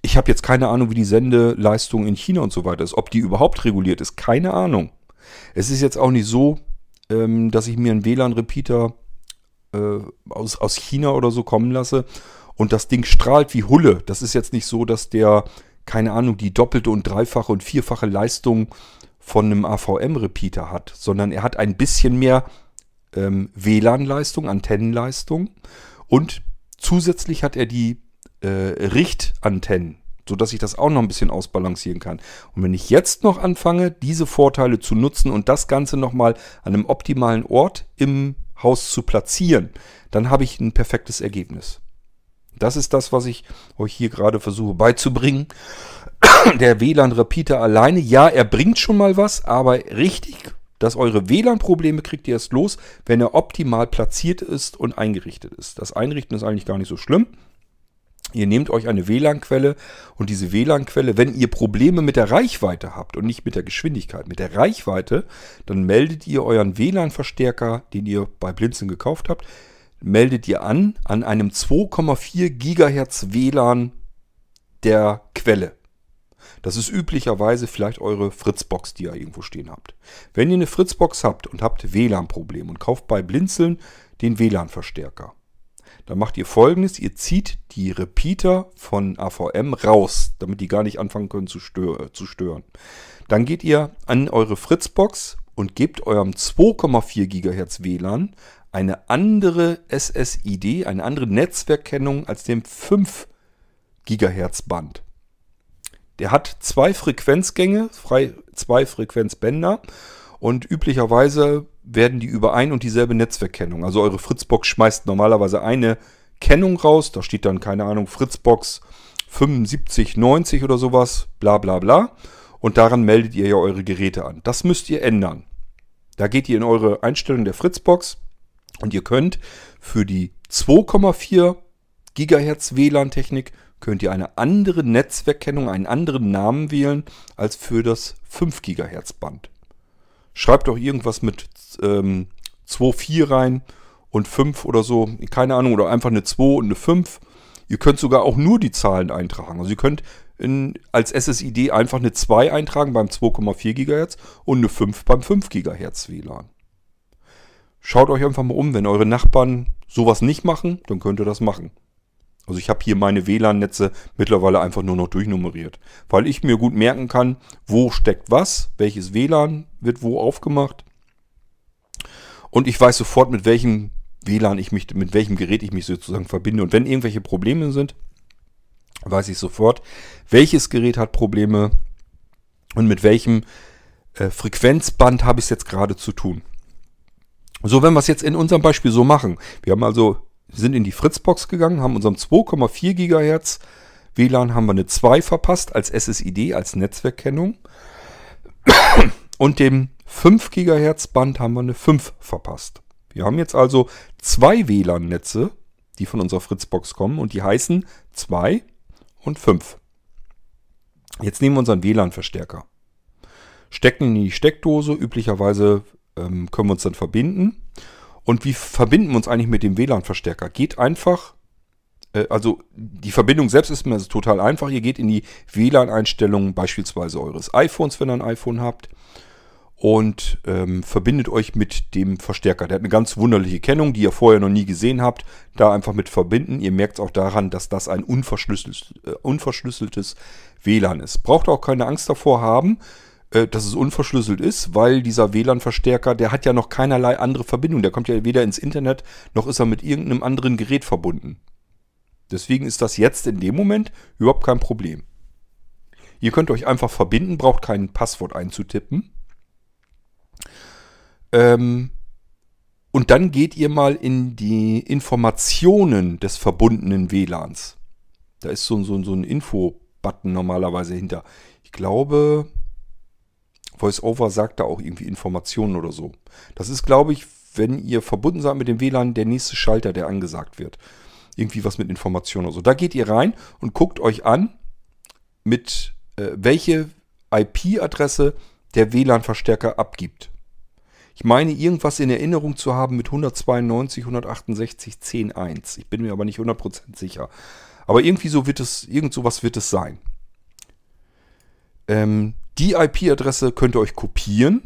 ich habe jetzt keine Ahnung, wie die Sendeleistung in China und so weiter ist. Ob die überhaupt reguliert ist, keine Ahnung. Es ist jetzt auch nicht so, ähm, dass ich mir einen WLAN-Repeater äh, aus, aus China oder so kommen lasse. Und das Ding strahlt wie Hulle. Das ist jetzt nicht so, dass der, keine Ahnung, die doppelte und dreifache und vierfache Leistung von einem AVM-Repeater hat, sondern er hat ein bisschen mehr ähm, WLAN-Leistung, Antennenleistung. Und zusätzlich hat er die äh, Richtantennen sodass ich das auch noch ein bisschen ausbalancieren kann. Und wenn ich jetzt noch anfange, diese Vorteile zu nutzen und das Ganze nochmal an einem optimalen Ort im Haus zu platzieren, dann habe ich ein perfektes Ergebnis. Das ist das, was ich euch hier gerade versuche beizubringen. [coughs] Der WLAN-Repeater alleine, ja, er bringt schon mal was, aber richtig, dass eure WLAN-Probleme kriegt ihr erst los, wenn er optimal platziert ist und eingerichtet ist. Das Einrichten ist eigentlich gar nicht so schlimm. Ihr nehmt euch eine WLAN-Quelle und diese WLAN-Quelle, wenn ihr Probleme mit der Reichweite habt und nicht mit der Geschwindigkeit, mit der Reichweite, dann meldet ihr euren WLAN-Verstärker, den ihr bei Blinzeln gekauft habt, meldet ihr an an einem 2,4 Gigahertz WLAN der Quelle. Das ist üblicherweise vielleicht eure Fritzbox, die ihr irgendwo stehen habt. Wenn ihr eine Fritzbox habt und habt WLAN-Probleme und kauft bei Blinzeln den WLAN-Verstärker, dann macht ihr folgendes, ihr zieht die Repeater von AVM raus, damit die gar nicht anfangen können zu, stör zu stören. Dann geht ihr an eure Fritzbox und gebt eurem 2,4 GHz WLAN eine andere SSID, eine andere Netzwerkkennung als dem 5 GHz Band. Der hat zwei Frequenzgänge, zwei Frequenzbänder und üblicherweise werden die über ein und dieselbe Netzwerkkennung. Also eure Fritzbox schmeißt normalerweise eine Kennung raus. Da steht dann, keine Ahnung, Fritzbox 7590 oder sowas, bla bla bla. Und daran meldet ihr ja eure Geräte an. Das müsst ihr ändern. Da geht ihr in eure Einstellung der Fritzbox und ihr könnt für die 2,4 GHz WLAN-Technik könnt ihr eine andere Netzwerkkennung, einen anderen Namen wählen als für das 5 GHz Band. Schreibt doch irgendwas mit ähm, 2,4 rein und 5 oder so. Keine Ahnung, oder einfach eine 2 und eine 5. Ihr könnt sogar auch nur die Zahlen eintragen. Also ihr könnt in, als SSID einfach eine 2 eintragen beim 2,4 GHz und eine 5 beim 5 GHz WLAN. Schaut euch einfach mal um, wenn eure Nachbarn sowas nicht machen, dann könnt ihr das machen. Also ich habe hier meine WLAN-Netze mittlerweile einfach nur noch durchnummeriert, weil ich mir gut merken kann, wo steckt was, welches WLAN wird wo aufgemacht. Und ich weiß sofort, mit welchem WLAN ich mich, mit welchem Gerät ich mich sozusagen verbinde. Und wenn irgendwelche Probleme sind, weiß ich sofort, welches Gerät hat Probleme und mit welchem äh, Frequenzband habe ich es jetzt gerade zu tun. So, wenn wir es jetzt in unserem Beispiel so machen, wir haben also sind in die Fritzbox gegangen, haben unserem 2,4 GHz WLAN haben wir eine 2 verpasst als SSID, als Netzwerkkennung. [coughs] Und dem 5 GHz Band haben wir eine 5 verpasst. Wir haben jetzt also zwei WLAN-Netze, die von unserer Fritzbox kommen und die heißen 2 und 5. Jetzt nehmen wir unseren WLAN-Verstärker. Stecken in die Steckdose. Üblicherweise ähm, können wir uns dann verbinden. Und wie verbinden wir uns eigentlich mit dem WLAN-Verstärker? Geht einfach, äh, also die Verbindung selbst ist mir total einfach. Ihr geht in die WLAN-Einstellungen beispielsweise eures iPhones, wenn ihr ein iPhone habt und ähm, verbindet euch mit dem Verstärker. Der hat eine ganz wunderliche Kennung, die ihr vorher noch nie gesehen habt. Da einfach mit verbinden. Ihr merkt es auch daran, dass das ein unverschlüsselt, äh, unverschlüsseltes WLAN ist. Braucht auch keine Angst davor haben, äh, dass es unverschlüsselt ist, weil dieser WLAN-Verstärker, der hat ja noch keinerlei andere Verbindung. Der kommt ja weder ins Internet, noch ist er mit irgendeinem anderen Gerät verbunden. Deswegen ist das jetzt in dem Moment überhaupt kein Problem. Ihr könnt euch einfach verbinden, braucht kein Passwort einzutippen. Ähm, und dann geht ihr mal in die Informationen des verbundenen WLANs. Da ist so, so, so ein Info-Button normalerweise hinter. Ich glaube, VoiceOver sagt da auch irgendwie Informationen oder so. Das ist, glaube ich, wenn ihr verbunden seid mit dem WLAN, der nächste Schalter, der angesagt wird. Irgendwie was mit Informationen oder so. Da geht ihr rein und guckt euch an, mit äh, welche IP-Adresse der WLAN-Verstärker abgibt. Ich meine, irgendwas in Erinnerung zu haben mit 192, 168, 10.1. Ich bin mir aber nicht 100% sicher. Aber irgendwie so wird es, irgend sowas wird es sein. Ähm, die IP-Adresse könnt ihr euch kopieren,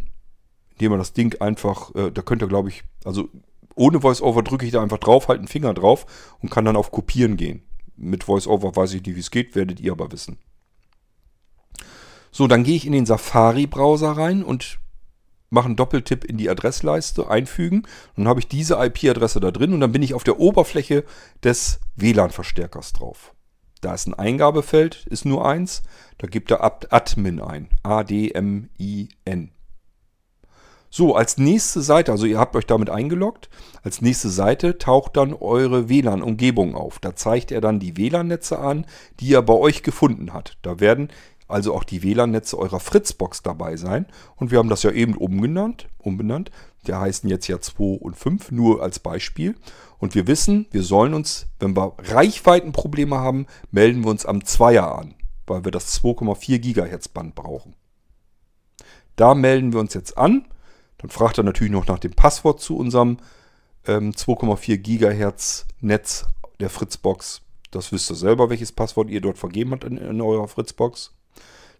indem ihr das Ding einfach, äh, da könnt ihr, glaube ich, also ohne VoiceOver drücke ich da einfach drauf, halte einen Finger drauf und kann dann auf Kopieren gehen. Mit VoiceOver weiß ich nicht, wie es geht, werdet ihr aber wissen. So, dann gehe ich in den Safari-Browser rein und mache einen Doppeltipp in die Adressleiste, einfügen. Dann habe ich diese IP-Adresse da drin und dann bin ich auf der Oberfläche des WLAN-Verstärkers drauf. Da ist ein Eingabefeld, ist nur eins. Da gibt er Admin ein. A-D-M-I-N. So, als nächste Seite, also ihr habt euch damit eingeloggt, als nächste Seite taucht dann eure WLAN-Umgebung auf. Da zeigt er dann die WLAN-Netze an, die er bei euch gefunden hat. Da werden also auch die WLAN-Netze eurer Fritzbox dabei sein. Und wir haben das ja eben umbenannt. Der heißen jetzt ja 2 und 5, nur als Beispiel. Und wir wissen, wir sollen uns, wenn wir Reichweitenprobleme haben, melden wir uns am Zweier an, weil wir das 2,4 GHz Band brauchen. Da melden wir uns jetzt an. Dann fragt er natürlich noch nach dem Passwort zu unserem ähm, 2,4 GHz Netz der Fritzbox. Das wisst ihr selber, welches Passwort ihr dort vergeben habt in, in eurer Fritzbox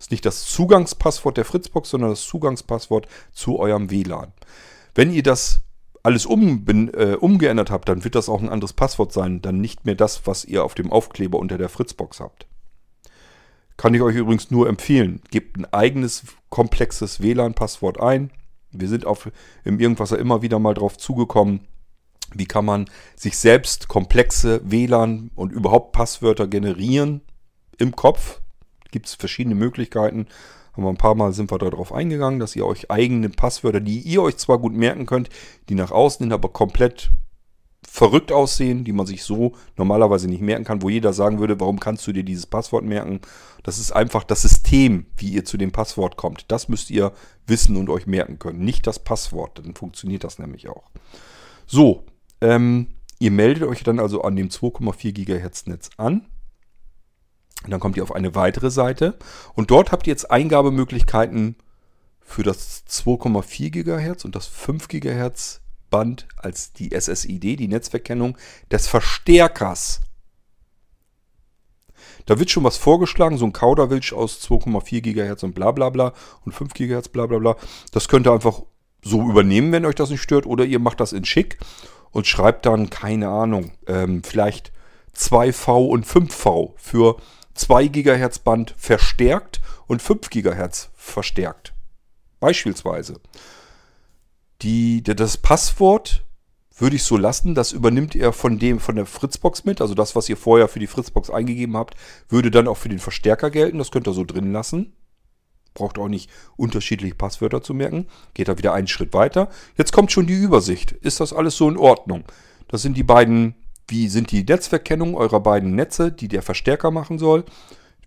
ist nicht das Zugangspasswort der Fritzbox, sondern das Zugangspasswort zu eurem WLAN. Wenn ihr das alles um, äh, umgeändert habt, dann wird das auch ein anderes Passwort sein, dann nicht mehr das, was ihr auf dem Aufkleber unter der Fritzbox habt. Kann ich euch übrigens nur empfehlen. Gebt ein eigenes komplexes WLAN-Passwort ein. Wir sind auf, im Irgendwasser immer wieder mal drauf zugekommen. Wie kann man sich selbst komplexe WLAN und überhaupt Passwörter generieren im Kopf? gibt es verschiedene Möglichkeiten. Haben wir ein paar Mal sind wir darauf eingegangen, dass ihr euch eigene Passwörter, die ihr euch zwar gut merken könnt, die nach außen hin aber komplett verrückt aussehen, die man sich so normalerweise nicht merken kann, wo jeder sagen würde, warum kannst du dir dieses Passwort merken? Das ist einfach das System, wie ihr zu dem Passwort kommt. Das müsst ihr wissen und euch merken können, nicht das Passwort. Dann funktioniert das nämlich auch. So, ähm, ihr meldet euch dann also an dem 2,4 GHz Netz an. Und dann kommt ihr auf eine weitere Seite und dort habt ihr jetzt Eingabemöglichkeiten für das 2,4 GHz und das 5 GHz Band als die SSID, die Netzwerkkennung des Verstärkers. Da wird schon was vorgeschlagen, so ein Kauderwelsch aus 2,4 GHz und bla bla bla und 5 GHz bla bla bla. Das könnt ihr einfach so übernehmen, wenn euch das nicht stört. Oder ihr macht das in schick und schreibt dann, keine Ahnung, ähm, vielleicht 2V und 5V für 2 GHz Band verstärkt und 5 GHz verstärkt. Beispielsweise. Die, das Passwort würde ich so lassen, das übernimmt er von dem von der Fritzbox mit, also das, was ihr vorher für die Fritzbox eingegeben habt, würde dann auch für den Verstärker gelten, das könnt ihr so drin lassen. Braucht auch nicht unterschiedliche Passwörter zu merken. Geht da wieder einen Schritt weiter. Jetzt kommt schon die Übersicht. Ist das alles so in Ordnung? Das sind die beiden wie sind die Netzwerkkennungen eurer beiden Netze, die der Verstärker machen soll.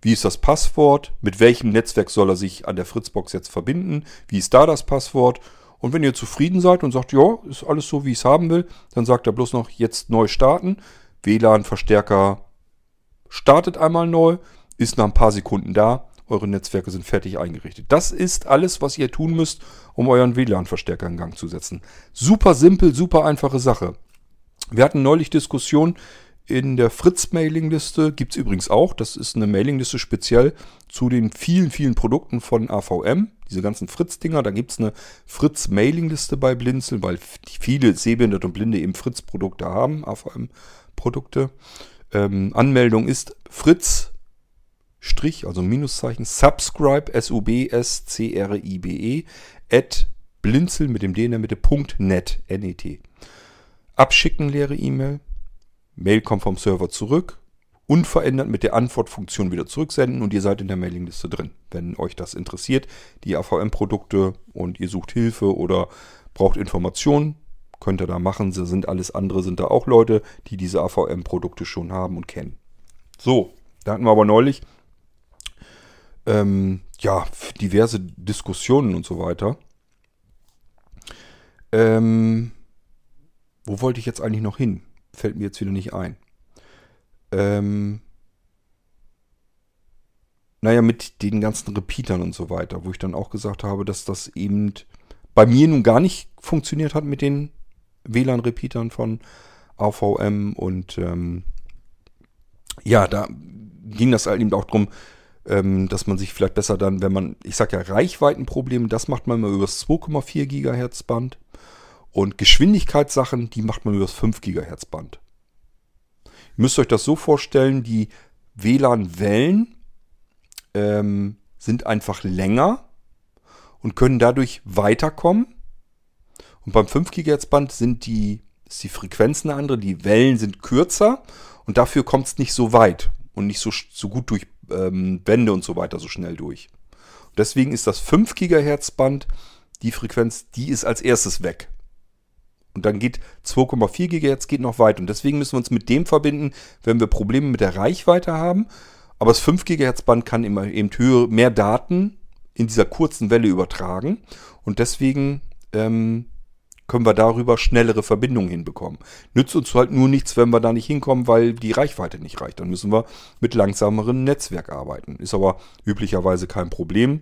Wie ist das Passwort? Mit welchem Netzwerk soll er sich an der Fritzbox jetzt verbinden? Wie ist da das Passwort? Und wenn ihr zufrieden seid und sagt, ja, ist alles so, wie ich es haben will, dann sagt er bloß noch jetzt neu starten. WLAN-Verstärker startet einmal neu, ist nach ein paar Sekunden da. Eure Netzwerke sind fertig eingerichtet. Das ist alles, was ihr tun müsst, um euren WLAN-Verstärker in Gang zu setzen. Super simpel, super einfache Sache. Wir hatten neulich Diskussionen in der Fritz-Mailingliste, gibt es übrigens auch. Das ist eine Mailingliste speziell zu den vielen, vielen Produkten von AVM. Diese ganzen Fritz-Dinger, da gibt es eine Fritz-Mailingliste bei Blinzeln, weil viele Sehbehinderte und Blinde eben Fritz-Produkte haben, AVM-Produkte. Ähm, Anmeldung ist Fritz, Strich, also Minuszeichen, subscribe, S-U-B-S-C-R-I-B-E, at blinzeln mit dem D in der Mitte, .net, N-E-T. Abschicken leere E-Mail. Mail kommt vom Server zurück. Unverändert mit der Antwortfunktion wieder zurücksenden und ihr seid in der Mailingliste drin. Wenn euch das interessiert, die AVM-Produkte und ihr sucht Hilfe oder braucht Informationen, könnt ihr da machen. Sie sind alles andere, sind da auch Leute, die diese AVM-Produkte schon haben und kennen. So, da hatten wir aber neulich ähm, ja, diverse Diskussionen und so weiter. Ähm, wo wollte ich jetzt eigentlich noch hin? Fällt mir jetzt wieder nicht ein. Ähm, naja, mit den ganzen Repeatern und so weiter, wo ich dann auch gesagt habe, dass das eben bei mir nun gar nicht funktioniert hat mit den WLAN-Repeatern von AVM und ähm, ja, da ging das halt eben auch darum, ähm, dass man sich vielleicht besser dann, wenn man, ich sag ja Reichweitenprobleme, das macht man mal über das 2,4 Gigahertz Band. Und Geschwindigkeitssachen, die macht man über das 5 GHz Band. Ihr müsst euch das so vorstellen, die WLAN-Wellen ähm, sind einfach länger und können dadurch weiterkommen. Und beim 5 GHz Band sind die, ist die Frequenz eine andere, die Wellen sind kürzer und dafür kommt es nicht so weit und nicht so, so gut durch ähm, Wände und so weiter so schnell durch. Und deswegen ist das 5 GHz Band die Frequenz, die ist als erstes weg. Und dann geht 2,4 GHz geht noch weit. Und deswegen müssen wir uns mit dem verbinden, wenn wir Probleme mit der Reichweite haben. Aber das 5 GHz Band kann immer eben höher, mehr Daten in dieser kurzen Welle übertragen. Und deswegen ähm, können wir darüber schnellere Verbindungen hinbekommen. Nützt uns halt nur nichts, wenn wir da nicht hinkommen, weil die Reichweite nicht reicht. Dann müssen wir mit langsameren Netzwerk arbeiten. Ist aber üblicherweise kein Problem,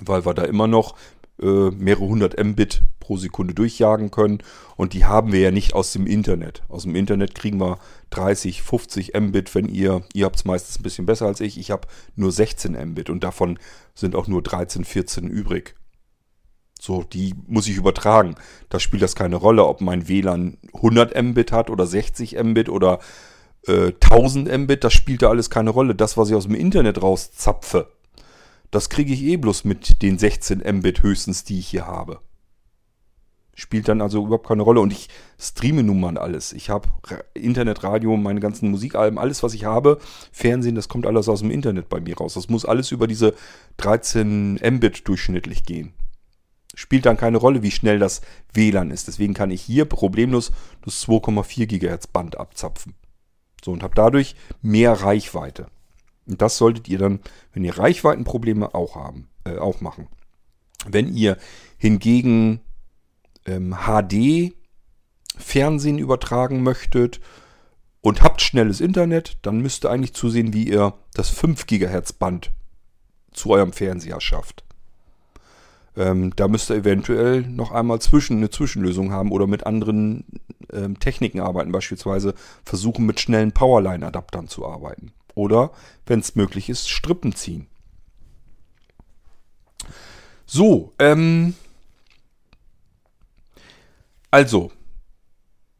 weil wir da immer noch äh, mehrere hundert Mbit pro Sekunde durchjagen können. Und die haben wir ja nicht aus dem Internet. Aus dem Internet kriegen wir 30, 50 Mbit, wenn ihr, ihr habt es meistens ein bisschen besser als ich. Ich habe nur 16 Mbit und davon sind auch nur 13, 14 übrig. So, die muss ich übertragen. Da spielt das keine Rolle, ob mein WLAN 100 Mbit hat oder 60 Mbit oder äh, 1000 Mbit. Das spielt da alles keine Rolle. Das, was ich aus dem Internet rauszapfe, das kriege ich eh bloß mit den 16 Mbit höchstens, die ich hier habe. Spielt dann also überhaupt keine Rolle. Und ich streame nun mal alles. Ich habe Internet, Radio, meine ganzen Musikalben, alles, was ich habe. Fernsehen, das kommt alles aus dem Internet bei mir raus. Das muss alles über diese 13 Mbit durchschnittlich gehen. Spielt dann keine Rolle, wie schnell das WLAN ist. Deswegen kann ich hier problemlos das 2,4 GHz Band abzapfen. So, und habe dadurch mehr Reichweite. Und das solltet ihr dann, wenn ihr Reichweitenprobleme auch haben, äh, auch machen. Wenn ihr hingegen ähm, HD Fernsehen übertragen möchtet und habt schnelles Internet, dann müsst ihr eigentlich zusehen, wie ihr das 5 GHz Band zu eurem Fernseher schafft. Ähm, da müsst ihr eventuell noch einmal zwischen, eine Zwischenlösung haben oder mit anderen ähm, Techniken arbeiten, beispielsweise versuchen mit schnellen Powerline-Adaptern zu arbeiten. Oder, wenn es möglich ist, Strippen ziehen. So, ähm, also,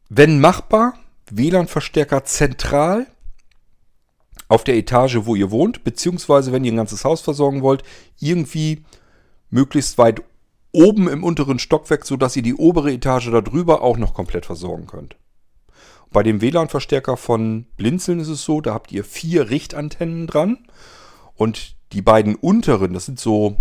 wenn machbar, WLAN-Verstärker zentral auf der Etage, wo ihr wohnt, beziehungsweise wenn ihr ein ganzes Haus versorgen wollt, irgendwie möglichst weit oben im unteren Stockwerk, sodass ihr die obere Etage darüber auch noch komplett versorgen könnt. Bei dem WLAN-Verstärker von Blinzeln ist es so, da habt ihr vier Richtantennen dran und die beiden unteren, das sind so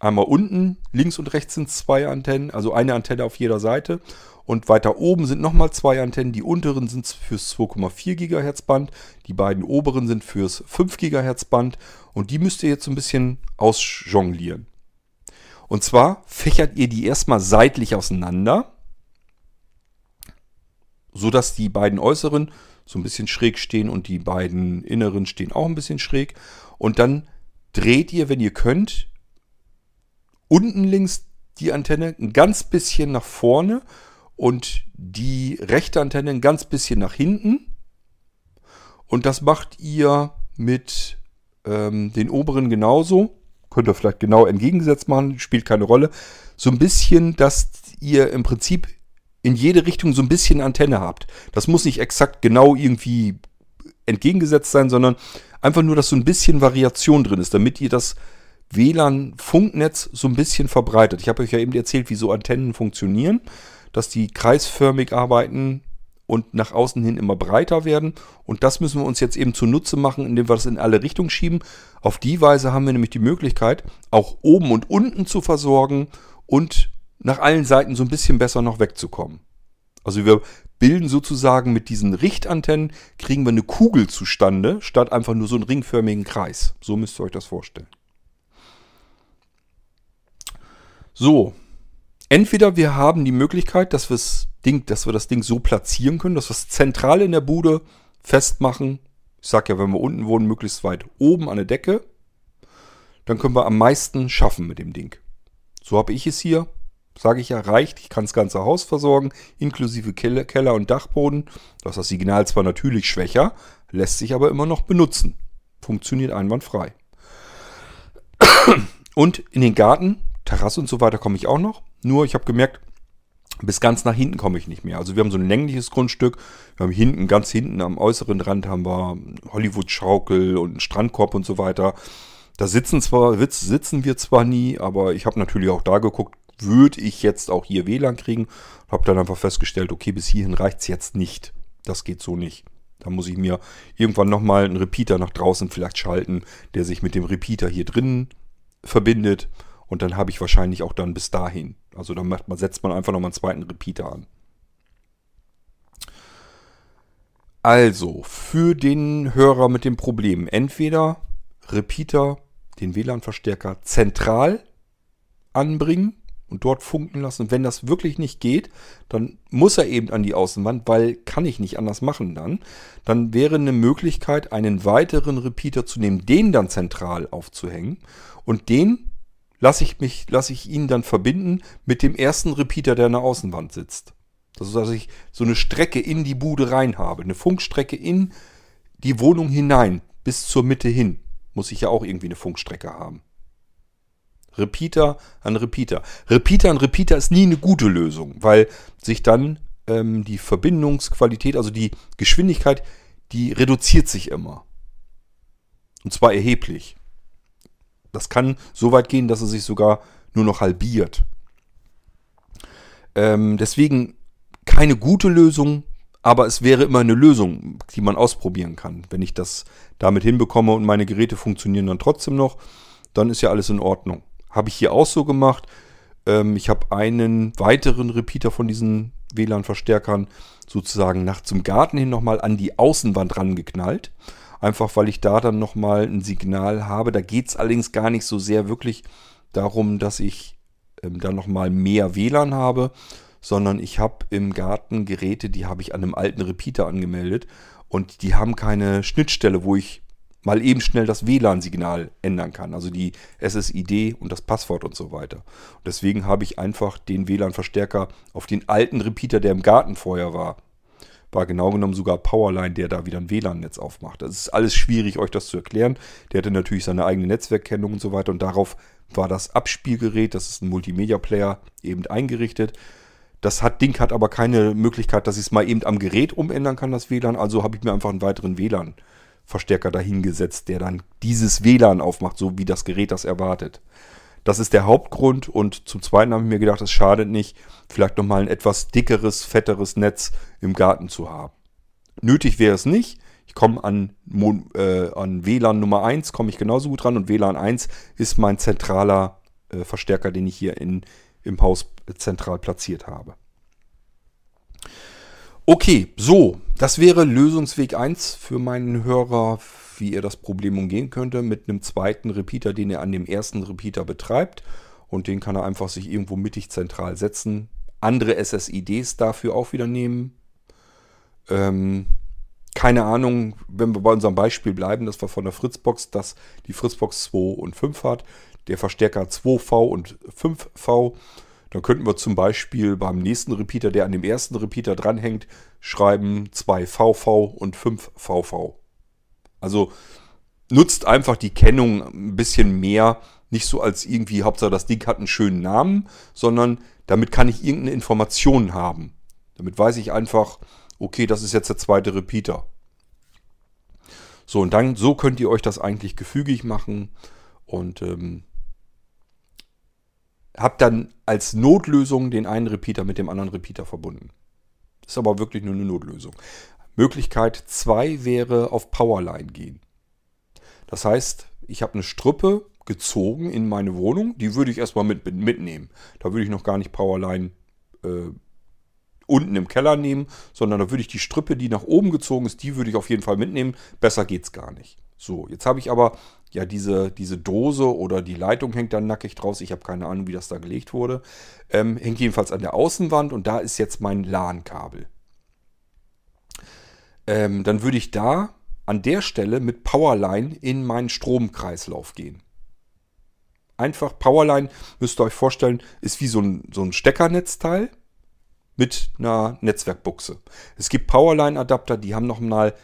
Einmal unten, links und rechts sind zwei Antennen, also eine Antenne auf jeder Seite. Und weiter oben sind nochmal zwei Antennen. Die unteren sind fürs 2,4 GHz Band. Die beiden oberen sind fürs 5 GHz Band. Und die müsst ihr jetzt so ein bisschen ausjonglieren. Und zwar fächert ihr die erstmal seitlich auseinander, sodass die beiden äußeren so ein bisschen schräg stehen und die beiden inneren stehen auch ein bisschen schräg. Und dann dreht ihr, wenn ihr könnt, unten links die Antenne ein ganz bisschen nach vorne und die rechte Antenne ein ganz bisschen nach hinten. Und das macht ihr mit ähm, den oberen genauso. Könnt ihr vielleicht genau entgegengesetzt machen, spielt keine Rolle. So ein bisschen, dass ihr im Prinzip in jede Richtung so ein bisschen Antenne habt. Das muss nicht exakt genau irgendwie entgegengesetzt sein, sondern einfach nur, dass so ein bisschen Variation drin ist, damit ihr das WLAN-Funknetz so ein bisschen verbreitet. Ich habe euch ja eben erzählt, wie so Antennen funktionieren dass die kreisförmig arbeiten und nach außen hin immer breiter werden. Und das müssen wir uns jetzt eben zunutze machen, indem wir das in alle Richtungen schieben. Auf die Weise haben wir nämlich die Möglichkeit, auch oben und unten zu versorgen und nach allen Seiten so ein bisschen besser noch wegzukommen. Also wir bilden sozusagen mit diesen Richtantennen, kriegen wir eine Kugel zustande, statt einfach nur so einen ringförmigen Kreis. So müsst ihr euch das vorstellen. So, Entweder wir haben die Möglichkeit, dass, Ding, dass wir das Ding so platzieren können, dass wir es zentral in der Bude festmachen. Ich sage ja, wenn wir unten wohnen, möglichst weit oben an der Decke. Dann können wir am meisten schaffen mit dem Ding. So habe ich es hier. Sage ich ja, reicht. Ich kann das ganze Haus versorgen, inklusive Keller und Dachboden. Das ist das Signal zwar natürlich schwächer, lässt sich aber immer noch benutzen. Funktioniert einwandfrei. Und in den Garten, Terrasse und so weiter komme ich auch noch. Nur ich habe gemerkt, bis ganz nach hinten komme ich nicht mehr. Also wir haben so ein längliches Grundstück. Wir haben hinten, ganz hinten am äußeren Rand haben wir Hollywood-Schaukel und einen Strandkorb und so weiter. Da sitzen, zwar, sitzen wir zwar nie, aber ich habe natürlich auch da geguckt, würde ich jetzt auch hier WLAN kriegen. Habe dann einfach festgestellt, okay, bis hierhin reicht es jetzt nicht. Das geht so nicht. Da muss ich mir irgendwann nochmal einen Repeater nach draußen vielleicht schalten, der sich mit dem Repeater hier drinnen verbindet. Und dann habe ich wahrscheinlich auch dann bis dahin. Also dann macht man, setzt man einfach nochmal einen zweiten Repeater an. Also, für den Hörer mit dem Problem, entweder Repeater, den WLAN-Verstärker zentral anbringen und dort funken lassen. Wenn das wirklich nicht geht, dann muss er eben an die Außenwand, weil kann ich nicht anders machen dann. Dann wäre eine Möglichkeit, einen weiteren Repeater zu nehmen, den dann zentral aufzuhängen und den lasse ich mich, lasse ich ihn dann verbinden mit dem ersten Repeater, der an der Außenwand sitzt. Das ist, dass ich so eine Strecke in die Bude rein habe. Eine Funkstrecke in die Wohnung hinein, bis zur Mitte hin. Muss ich ja auch irgendwie eine Funkstrecke haben. Repeater an Repeater. Repeater an Repeater ist nie eine gute Lösung, weil sich dann ähm, die Verbindungsqualität, also die Geschwindigkeit, die reduziert sich immer. Und zwar erheblich. Das kann so weit gehen, dass es sich sogar nur noch halbiert. Ähm, deswegen keine gute Lösung, aber es wäre immer eine Lösung, die man ausprobieren kann. Wenn ich das damit hinbekomme und meine Geräte funktionieren dann trotzdem noch, dann ist ja alles in Ordnung. Habe ich hier auch so gemacht. Ähm, ich habe einen weiteren Repeater von diesen WLAN-Verstärkern sozusagen nach zum Garten hin nochmal an die Außenwand rangeknallt einfach weil ich da dann nochmal ein Signal habe. Da geht es allerdings gar nicht so sehr wirklich darum, dass ich ähm, da nochmal mehr WLAN habe, sondern ich habe im Garten Geräte, die habe ich an einem alten Repeater angemeldet und die haben keine Schnittstelle, wo ich mal eben schnell das WLAN-Signal ändern kann, also die SSID und das Passwort und so weiter. Und deswegen habe ich einfach den WLAN-Verstärker auf den alten Repeater, der im Garten vorher war, war genau genommen sogar Powerline, der da wieder ein WLAN-Netz aufmacht. Das ist alles schwierig, euch das zu erklären. Der hatte natürlich seine eigene Netzwerkkennung und so weiter und darauf war das Abspielgerät, das ist ein Multimedia-Player, eben eingerichtet. Das hat, Ding hat aber keine Möglichkeit, dass ich es mal eben am Gerät umändern kann, das WLAN. Also habe ich mir einfach einen weiteren WLAN-Verstärker dahingesetzt, der dann dieses WLAN aufmacht, so wie das Gerät das erwartet. Das ist der Hauptgrund und zum Zweiten habe ich mir gedacht, es schadet nicht, vielleicht nochmal ein etwas dickeres, fetteres Netz im Garten zu haben. Nötig wäre es nicht. Ich komme an, äh, an WLAN Nummer 1, komme ich genauso gut ran und WLAN 1 ist mein zentraler WLAN-Verstärker, den ich hier in, im Haus zentral platziert habe. Okay, so, das wäre Lösungsweg 1 für meinen Hörer, wie er das Problem umgehen könnte, mit einem zweiten Repeater, den er an dem ersten Repeater betreibt. Und den kann er einfach sich irgendwo mittig zentral setzen. Andere SSIDs dafür auch wieder nehmen. Ähm, keine Ahnung, wenn wir bei unserem Beispiel bleiben, dass wir von der Fritzbox, dass die Fritzbox 2 und 5 hat, der Verstärker 2V und 5V, dann könnten wir zum Beispiel beim nächsten Repeater, der an dem ersten Repeater dranhängt, schreiben 2VV und 5VV. Also nutzt einfach die Kennung ein bisschen mehr, nicht so als irgendwie, Hauptsache das Ding hat einen schönen Namen, sondern damit kann ich irgendeine Information haben. Damit weiß ich einfach, okay, das ist jetzt der zweite Repeater. So, und dann, so könnt ihr euch das eigentlich gefügig machen und ähm, habt dann als Notlösung den einen Repeater mit dem anderen Repeater verbunden. Ist aber wirklich nur eine Notlösung. Möglichkeit 2 wäre auf Powerline gehen. Das heißt, ich habe eine Strüppe gezogen in meine Wohnung, die würde ich erstmal mit, mitnehmen. Da würde ich noch gar nicht Powerline äh, unten im Keller nehmen, sondern da würde ich die Strippe, die nach oben gezogen ist, die würde ich auf jeden Fall mitnehmen. Besser geht es gar nicht. So, jetzt habe ich aber ja diese, diese Dose oder die Leitung hängt dann nackig draus. Ich habe keine Ahnung, wie das da gelegt wurde. Ähm, hängt jedenfalls an der Außenwand und da ist jetzt mein LAN-Kabel. Ähm, dann würde ich da an der Stelle mit Powerline in meinen Stromkreislauf gehen. Einfach Powerline, müsst ihr euch vorstellen, ist wie so ein, so ein Steckernetzteil mit einer Netzwerkbuchse. Es gibt Powerline-Adapter, die haben nochmal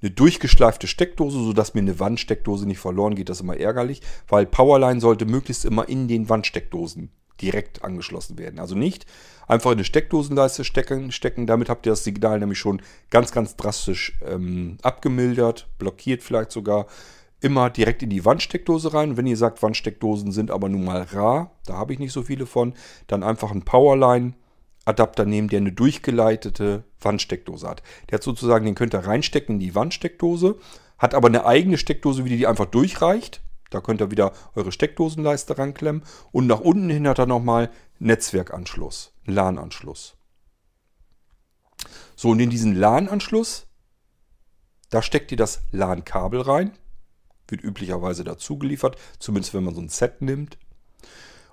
eine durchgeschleifte Steckdose, sodass mir eine Wandsteckdose nicht verloren geht. Das ist immer ärgerlich, weil Powerline sollte möglichst immer in den Wandsteckdosen direkt angeschlossen werden. Also nicht einfach in eine Steckdosenleiste stecken, stecken. Damit habt ihr das Signal nämlich schon ganz, ganz drastisch ähm, abgemildert, blockiert vielleicht sogar. Immer direkt in die Wandsteckdose rein. Wenn ihr sagt, Wandsteckdosen sind aber nun mal rar, da habe ich nicht so viele von, dann einfach ein Powerline Adapter nehmen, der eine durchgeleitete Wandsteckdose hat. Der hat sozusagen, den könnt ihr reinstecken in die Wandsteckdose, hat aber eine eigene Steckdose, wie die einfach durchreicht. Da könnt ihr wieder eure Steckdosenleiste ranklemmen. Und nach unten hin hat er nochmal Netzwerkanschluss, LAN-Anschluss. So, und in diesen LAN-Anschluss, da steckt ihr das LAN-Kabel rein. Wird üblicherweise dazu geliefert, zumindest wenn man so ein Set nimmt.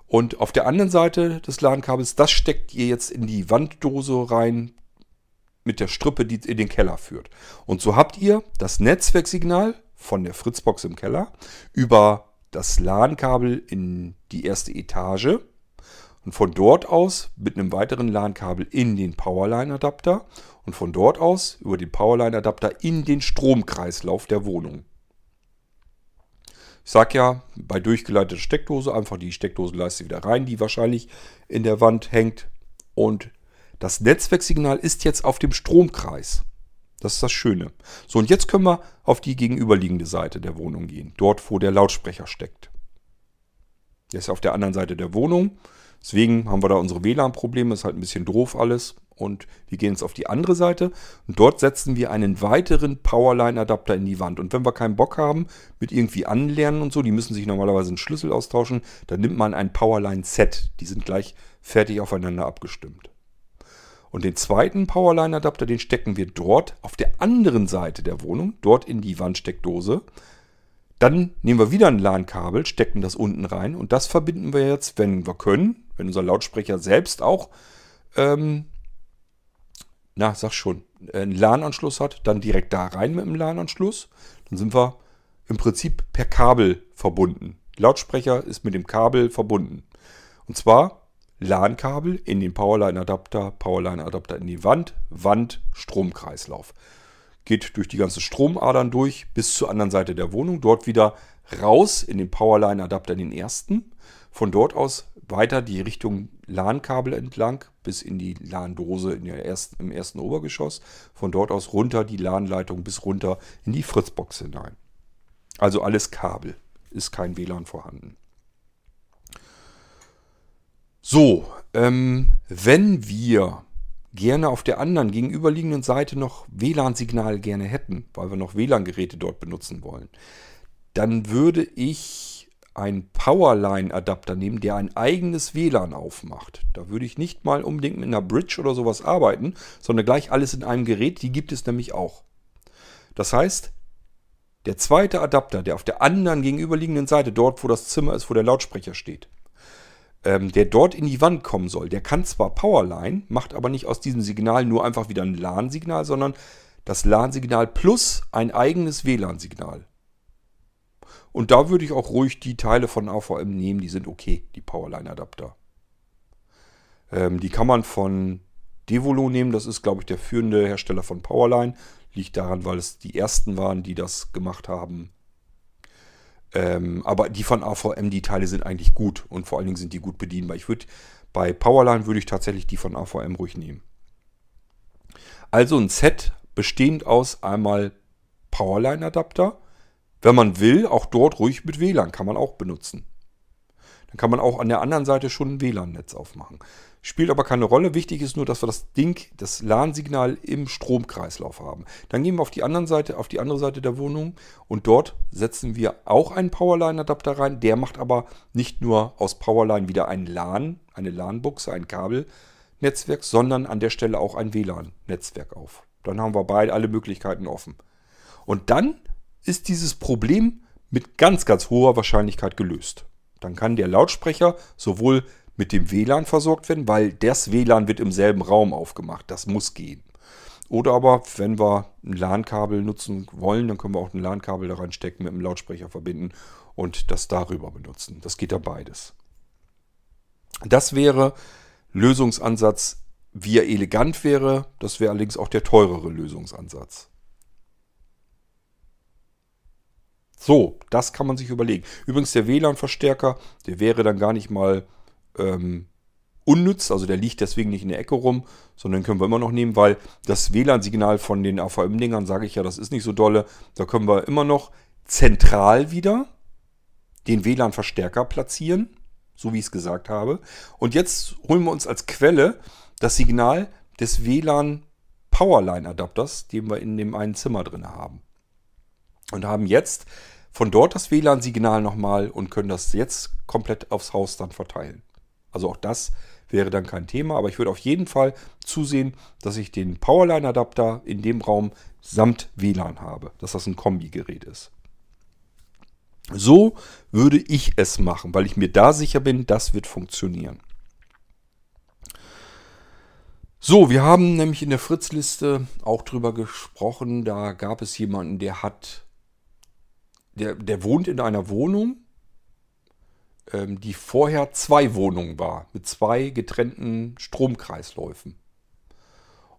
Und auf der anderen Seite des LAN-Kabels, das steckt ihr jetzt in die Wanddose rein mit der Strippe, die in den Keller führt. Und so habt ihr das Netzwerksignal von der Fritzbox im Keller über das LAN-Kabel in die erste Etage und von dort aus mit einem weiteren LAN-Kabel in den Powerline-Adapter und von dort aus über den Powerline-Adapter in den Stromkreislauf der Wohnung. Ich sag ja, bei durchgeleiteter Steckdose einfach die Steckdosenleiste wieder rein, die wahrscheinlich in der Wand hängt. Und das Netzwerksignal ist jetzt auf dem Stromkreis. Das ist das Schöne. So, und jetzt können wir auf die gegenüberliegende Seite der Wohnung gehen. Dort, wo der Lautsprecher steckt. Der ist auf der anderen Seite der Wohnung. Deswegen haben wir da unsere WLAN-Probleme. Ist halt ein bisschen doof alles und wir gehen jetzt auf die andere Seite und dort setzen wir einen weiteren Powerline-Adapter in die Wand. Und wenn wir keinen Bock haben mit irgendwie anlernen und so, die müssen sich normalerweise einen Schlüssel austauschen, dann nimmt man ein Powerline-Set. Die sind gleich fertig aufeinander abgestimmt. Und den zweiten Powerline-Adapter, den stecken wir dort auf der anderen Seite der Wohnung, dort in die Wandsteckdose. Dann nehmen wir wieder ein LAN-Kabel, stecken das unten rein und das verbinden wir jetzt, wenn wir können, wenn unser Lautsprecher selbst auch ähm, na, sag schon, einen LAN-Anschluss hat, dann direkt da rein mit dem LAN-Anschluss. Dann sind wir im Prinzip per Kabel verbunden. Lautsprecher ist mit dem Kabel verbunden. Und zwar LAN-Kabel in den Powerline-Adapter, Powerline-Adapter in die Wand, Wand, Stromkreislauf. Geht durch die ganzen Stromadern durch bis zur anderen Seite der Wohnung. Dort wieder raus in den Powerline-Adapter in den ersten. Von dort aus weiter die Richtung LAN-Kabel entlang bis in die LAN-Dose ersten, im ersten Obergeschoss. Von dort aus runter die LAN-Leitung bis runter in die Fritzbox hinein. Also alles Kabel. Ist kein WLAN vorhanden. So, ähm, wenn wir gerne auf der anderen gegenüberliegenden Seite noch WLAN-Signal gerne hätten, weil wir noch WLAN-Geräte dort benutzen wollen, dann würde ich einen Powerline-Adapter nehmen, der ein eigenes WLAN aufmacht. Da würde ich nicht mal unbedingt mit einer Bridge oder sowas arbeiten, sondern gleich alles in einem Gerät. Die gibt es nämlich auch. Das heißt, der zweite Adapter, der auf der anderen gegenüberliegenden Seite, dort wo das Zimmer ist, wo der Lautsprecher steht, ähm, der dort in die Wand kommen soll, der kann zwar Powerline, macht aber nicht aus diesem Signal nur einfach wieder ein LAN-Signal, sondern das LAN-Signal plus ein eigenes WLAN-Signal. Und da würde ich auch ruhig die Teile von AVM nehmen, die sind okay, die Powerline-Adapter. Ähm, die kann man von Devolo nehmen, das ist, glaube ich, der führende Hersteller von Powerline. Liegt daran, weil es die ersten waren, die das gemacht haben. Ähm, aber die von AVM, die Teile sind eigentlich gut und vor allen Dingen sind die gut bedienbar. Ich würde bei Powerline würde ich tatsächlich die von AVM ruhig nehmen. Also ein Set bestehend aus einmal Powerline-Adapter, wenn man will, auch dort ruhig mit WLAN kann man auch benutzen. Dann kann man auch an der anderen Seite schon ein WLAN-Netz aufmachen. Spielt aber keine Rolle. Wichtig ist nur, dass wir das Ding, das LAN-Signal im Stromkreislauf haben. Dann gehen wir auf die andere Seite, auf die andere Seite der Wohnung und dort setzen wir auch einen Powerline-Adapter rein. Der macht aber nicht nur aus Powerline wieder ein LAN, eine LAN-Buchse, ein Kabelnetzwerk, sondern an der Stelle auch ein WLAN-Netzwerk auf. Dann haben wir beide alle Möglichkeiten offen. Und dann ist dieses Problem mit ganz, ganz hoher Wahrscheinlichkeit gelöst. Dann kann der Lautsprecher sowohl mit dem WLAN versorgt werden, weil das WLAN wird im selben Raum aufgemacht. Das muss gehen. Oder aber, wenn wir ein LAN-Kabel nutzen wollen, dann können wir auch ein LAN-Kabel da reinstecken, mit dem Lautsprecher verbinden und das darüber benutzen. Das geht ja beides. Das wäre Lösungsansatz, wie er elegant wäre. Das wäre allerdings auch der teurere Lösungsansatz. So, das kann man sich überlegen. Übrigens, der WLAN-Verstärker, der wäre dann gar nicht mal ähm, unnütz, also der liegt deswegen nicht in der Ecke rum, sondern können wir immer noch nehmen, weil das WLAN-Signal von den AVM-Dingern, sage ich ja, das ist nicht so dolle. Da können wir immer noch zentral wieder den WLAN-Verstärker platzieren, so wie ich es gesagt habe. Und jetzt holen wir uns als Quelle das Signal des WLAN Powerline-Adapters, den wir in dem einen Zimmer drin haben und haben jetzt von dort das WLAN-Signal nochmal und können das jetzt komplett aufs Haus dann verteilen. Also auch das wäre dann kein Thema, aber ich würde auf jeden Fall zusehen, dass ich den Powerline-Adapter in dem Raum samt WLAN habe, dass das ein Kombi-Gerät ist. So würde ich es machen, weil ich mir da sicher bin, das wird funktionieren. So, wir haben nämlich in der Fritz-Liste auch drüber gesprochen. Da gab es jemanden, der hat der, der wohnt in einer Wohnung, ähm, die vorher zwei Wohnungen war, mit zwei getrennten Stromkreisläufen.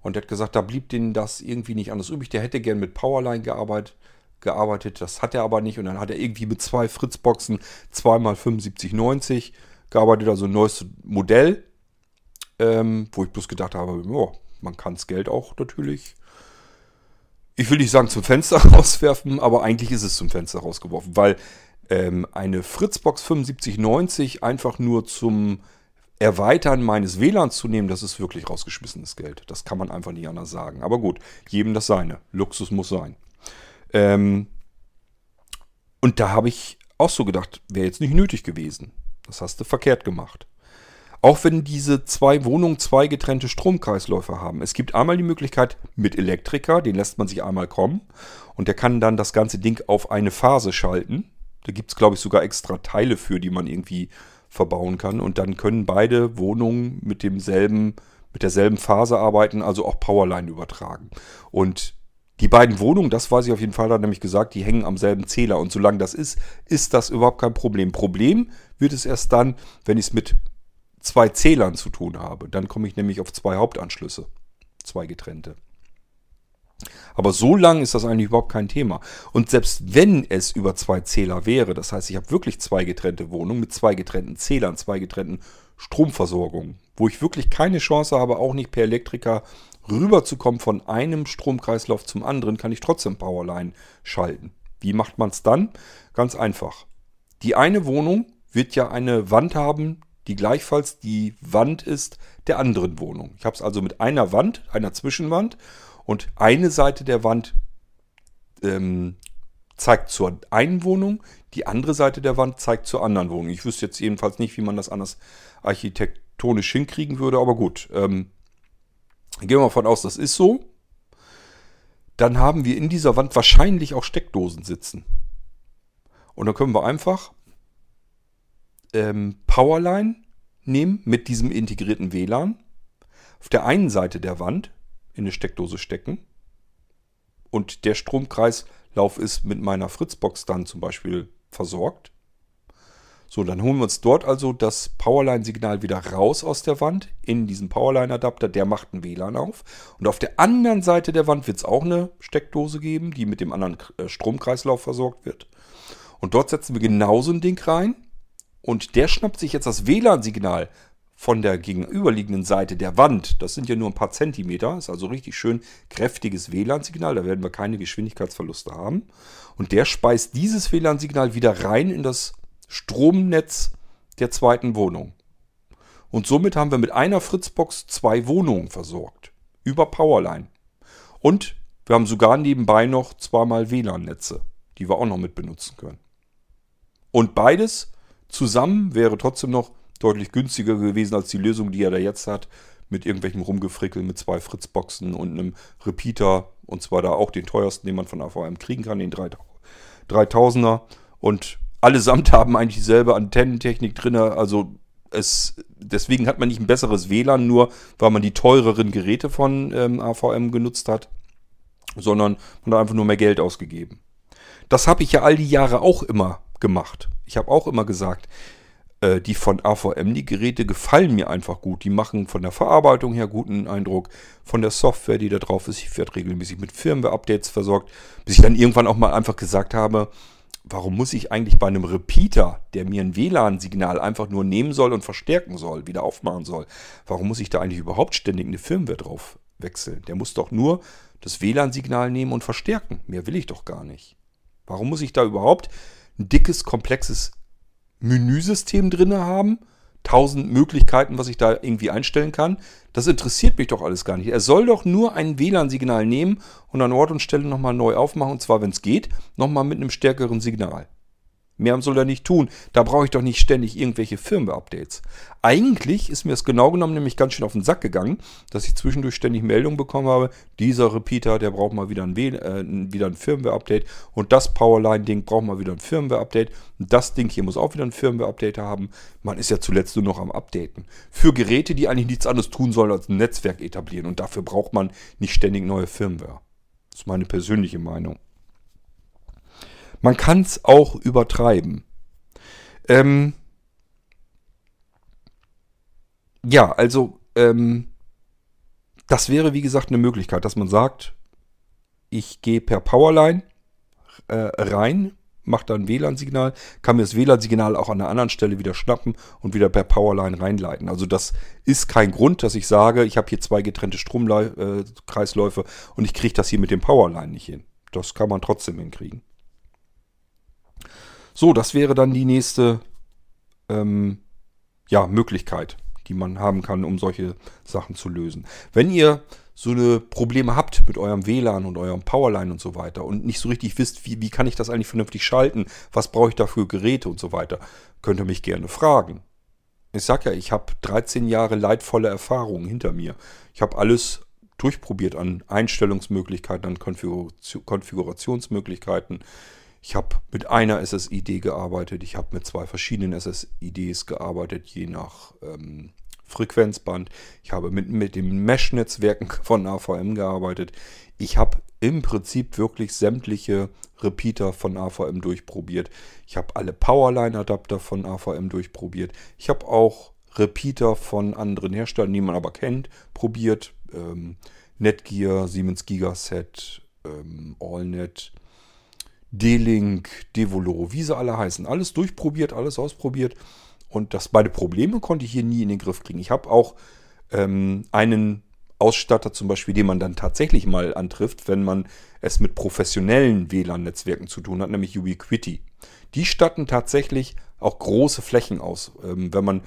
Und er hat gesagt, da blieb denen das irgendwie nicht anders übrig. Der hätte gern mit Powerline gearbeitet, gearbeitet, das hat er aber nicht. Und dann hat er irgendwie mit zwei Fritzboxen zweimal 7590 gearbeitet, also ein neues Modell, ähm, wo ich bloß gedacht habe, ja, man kann das Geld auch natürlich ich will nicht sagen zum Fenster [laughs] rauswerfen, aber eigentlich ist es zum Fenster rausgeworfen, weil ähm, eine Fritzbox 7590 einfach nur zum Erweitern meines WLANs zu nehmen, das ist wirklich rausgeschmissenes Geld. Das kann man einfach nicht anders sagen. Aber gut, jedem das seine. Luxus muss sein. Ähm, und da habe ich auch so gedacht, wäre jetzt nicht nötig gewesen. Das hast du verkehrt gemacht. Auch wenn diese zwei Wohnungen zwei getrennte Stromkreisläufe haben. Es gibt einmal die Möglichkeit mit Elektriker, den lässt man sich einmal kommen und der kann dann das ganze Ding auf eine Phase schalten. Da gibt es, glaube ich, sogar extra Teile für, die man irgendwie verbauen kann. Und dann können beide Wohnungen mit demselben, mit derselben Phase arbeiten, also auch Powerline übertragen. Und die beiden Wohnungen, das weiß ich auf jeden Fall, hat nämlich gesagt, die hängen am selben Zähler. Und solange das ist, ist das überhaupt kein Problem. Problem wird es erst dann, wenn ich es mit zwei Zählern zu tun habe. Dann komme ich nämlich auf zwei Hauptanschlüsse, zwei getrennte. Aber so lang ist das eigentlich überhaupt kein Thema. Und selbst wenn es über zwei Zähler wäre, das heißt, ich habe wirklich zwei getrennte Wohnungen mit zwei getrennten Zählern, zwei getrennten Stromversorgungen, wo ich wirklich keine Chance habe, auch nicht per Elektriker rüberzukommen von einem Stromkreislauf zum anderen, kann ich trotzdem Powerline schalten. Wie macht man es dann? Ganz einfach. Die eine Wohnung wird ja eine Wand haben, die gleichfalls die Wand ist der anderen Wohnung. Ich habe es also mit einer Wand, einer Zwischenwand und eine Seite der Wand ähm, zeigt zur einen Wohnung, die andere Seite der Wand zeigt zur anderen Wohnung. Ich wüsste jetzt jedenfalls nicht, wie man das anders architektonisch hinkriegen würde, aber gut. Ähm, gehen wir mal von aus, das ist so. Dann haben wir in dieser Wand wahrscheinlich auch Steckdosen sitzen. Und dann können wir einfach ähm, Powerline nehmen mit diesem integrierten WLAN. Auf der einen Seite der Wand in eine Steckdose stecken. Und der Stromkreislauf ist mit meiner Fritzbox dann zum Beispiel versorgt. So, dann holen wir uns dort also das Powerline-Signal wieder raus aus der Wand in diesen Powerline-Adapter. Der macht ein WLAN auf. Und auf der anderen Seite der Wand wird es auch eine Steckdose geben, die mit dem anderen äh, Stromkreislauf versorgt wird. Und dort setzen wir genauso ein Ding rein. Und der schnappt sich jetzt das WLAN-Signal von der gegenüberliegenden Seite der Wand. Das sind ja nur ein paar Zentimeter. Ist also richtig schön kräftiges WLAN-Signal. Da werden wir keine Geschwindigkeitsverluste haben. Und der speist dieses WLAN-Signal wieder rein in das Stromnetz der zweiten Wohnung. Und somit haben wir mit einer Fritzbox zwei Wohnungen versorgt. Über Powerline. Und wir haben sogar nebenbei noch zweimal WLAN-Netze, die wir auch noch mit benutzen können. Und beides zusammen wäre trotzdem noch deutlich günstiger gewesen als die Lösung, die er da jetzt hat, mit irgendwelchem Rumgefrickel mit zwei Fritzboxen und einem Repeater. Und zwar da auch den teuersten, den man von AVM kriegen kann, den 3000er. Und allesamt [laughs] haben eigentlich dieselbe Antennentechnik drin. Also es, deswegen hat man nicht ein besseres WLAN, nur weil man die teureren Geräte von ähm, AVM genutzt hat, sondern man hat einfach nur mehr Geld ausgegeben. Das habe ich ja all die Jahre auch immer gemacht. Ich habe auch immer gesagt, äh, die von AVM, die Geräte gefallen mir einfach gut. Die machen von der Verarbeitung her guten Eindruck, von der Software, die da drauf ist. Ich werde regelmäßig mit Firmware-Updates versorgt, bis ich dann irgendwann auch mal einfach gesagt habe, warum muss ich eigentlich bei einem Repeater, der mir ein WLAN-Signal einfach nur nehmen soll und verstärken soll, wieder aufmachen soll, warum muss ich da eigentlich überhaupt ständig eine Firmware drauf wechseln? Der muss doch nur das WLAN-Signal nehmen und verstärken. Mehr will ich doch gar nicht. Warum muss ich da überhaupt ein dickes, komplexes Menüsystem drin haben? tausend Möglichkeiten, was ich da irgendwie einstellen kann. Das interessiert mich doch alles gar nicht. Er soll doch nur ein WLAN-Signal nehmen und an Ort und Stelle nochmal neu aufmachen. Und zwar, wenn es geht, nochmal mit einem stärkeren Signal. Mehr soll er nicht tun. Da brauche ich doch nicht ständig irgendwelche Firmware-Updates. Eigentlich ist mir das genau genommen nämlich ganz schön auf den Sack gegangen, dass ich zwischendurch ständig Meldungen bekommen habe, dieser Repeater, der braucht mal wieder ein, äh, wieder ein Firmware-Update und das Powerline-Ding braucht mal wieder ein Firmware-Update und das Ding hier muss auch wieder ein Firmware-Update haben. Man ist ja zuletzt nur noch am Updaten. Für Geräte, die eigentlich nichts anderes tun sollen als ein Netzwerk etablieren und dafür braucht man nicht ständig neue Firmware. Das ist meine persönliche Meinung. Man kann es auch übertreiben. Ähm, ja, also ähm, das wäre wie gesagt eine Möglichkeit, dass man sagt, ich gehe per Powerline äh, rein, mache dann WLAN-Signal, kann mir das WLAN-Signal auch an einer anderen Stelle wieder schnappen und wieder per Powerline reinleiten. Also das ist kein Grund, dass ich sage, ich habe hier zwei getrennte Stromkreisläufe äh, und ich kriege das hier mit dem Powerline nicht hin. Das kann man trotzdem hinkriegen. So, das wäre dann die nächste ähm, ja, Möglichkeit, die man haben kann, um solche Sachen zu lösen. Wenn ihr so eine Probleme habt mit eurem WLAN und eurem Powerline und so weiter und nicht so richtig wisst, wie, wie kann ich das eigentlich vernünftig schalten, was brauche ich da für Geräte und so weiter, könnt ihr mich gerne fragen. Ich sag ja, ich habe 13 Jahre leidvolle Erfahrungen hinter mir. Ich habe alles durchprobiert an Einstellungsmöglichkeiten, an Konfigurationsmöglichkeiten. Ich habe mit einer SSID gearbeitet, ich habe mit zwei verschiedenen SSIDs gearbeitet, je nach ähm, Frequenzband. Ich habe mit, mit den Mesh-Netzwerken [laughs] von AVM gearbeitet. Ich habe im Prinzip wirklich sämtliche Repeater von AVM durchprobiert. Ich habe alle Powerline-Adapter von AVM durchprobiert. Ich habe auch Repeater von anderen Herstellern, die man aber kennt, probiert. Ähm, Netgear, Siemens Gigaset, ähm, AllNet, D-Link, Devolo, wie sie alle heißen. Alles durchprobiert, alles ausprobiert. Und das beide Probleme konnte ich hier nie in den Griff kriegen. Ich habe auch ähm, einen Ausstatter zum Beispiel, den man dann tatsächlich mal antrifft, wenn man es mit professionellen WLAN-Netzwerken zu tun hat, nämlich Ubiquiti. Die statten tatsächlich auch große Flächen aus. Ähm, wenn man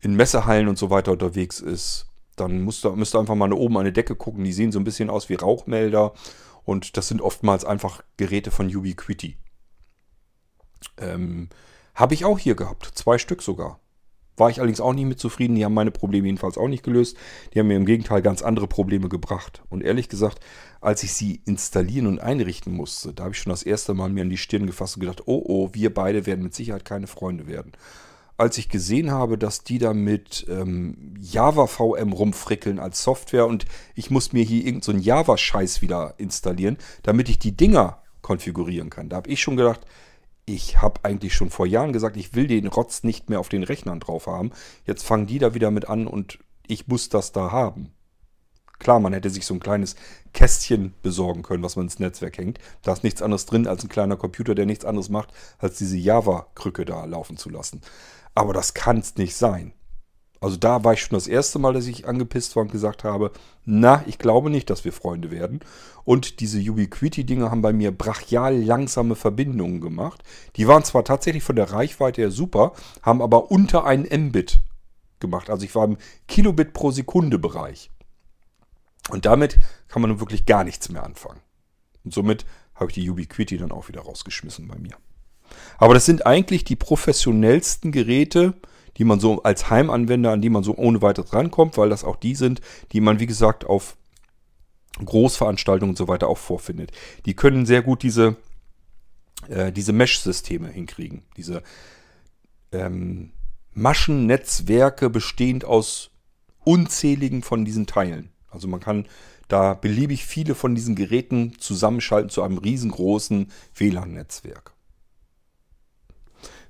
in Messehallen und so weiter unterwegs ist, dann müsst ihr, müsst ihr einfach mal oben an die Decke gucken. Die sehen so ein bisschen aus wie Rauchmelder und das sind oftmals einfach Geräte von Ubiquiti. Ähm, Habe ich auch hier gehabt. Zwei Stück sogar. War ich allerdings auch nicht mit zufrieden. Die haben meine Probleme jedenfalls auch nicht gelöst. Die haben mir im Gegenteil ganz andere Probleme gebracht. Und ehrlich gesagt, als ich sie installieren und einrichten musste, da habe ich schon das erste Mal mir an die Stirn gefasst und gedacht, oh oh, wir beide werden mit Sicherheit keine Freunde werden. Als ich gesehen habe, dass die da mit ähm, Java VM rumfrickeln als Software und ich muss mir hier irgendeinen so Java-Scheiß wieder installieren, damit ich die Dinger konfigurieren kann. Da habe ich schon gedacht, ich habe eigentlich schon vor Jahren gesagt, ich will den Rotz nicht mehr auf den Rechnern drauf haben. Jetzt fangen die da wieder mit an und ich muss das da haben. Klar, man hätte sich so ein kleines Kästchen besorgen können, was man ins Netzwerk hängt. Da ist nichts anderes drin als ein kleiner Computer, der nichts anderes macht, als diese Java-Krücke da laufen zu lassen. Aber das kann es nicht sein. Also da war ich schon das erste Mal, dass ich angepisst war und gesagt habe, na, ich glaube nicht, dass wir Freunde werden. Und diese Ubiquiti-Dinger haben bei mir brachial langsame Verbindungen gemacht. Die waren zwar tatsächlich von der Reichweite her super, haben aber unter einen Mbit gemacht. Also ich war im Kilobit pro Sekunde Bereich. Und damit kann man nun wirklich gar nichts mehr anfangen. Und somit habe ich die Ubiquiti dann auch wieder rausgeschmissen bei mir. Aber das sind eigentlich die professionellsten Geräte, die man so als Heimanwender, an die man so ohne weiteres rankommt, weil das auch die sind, die man, wie gesagt, auf Großveranstaltungen und so weiter auch vorfindet. Die können sehr gut diese, äh, diese Mesh-Systeme hinkriegen. Diese ähm, Maschennetzwerke bestehend aus unzähligen von diesen Teilen. Also man kann da beliebig viele von diesen Geräten zusammenschalten zu einem riesengroßen WLAN-Netzwerk.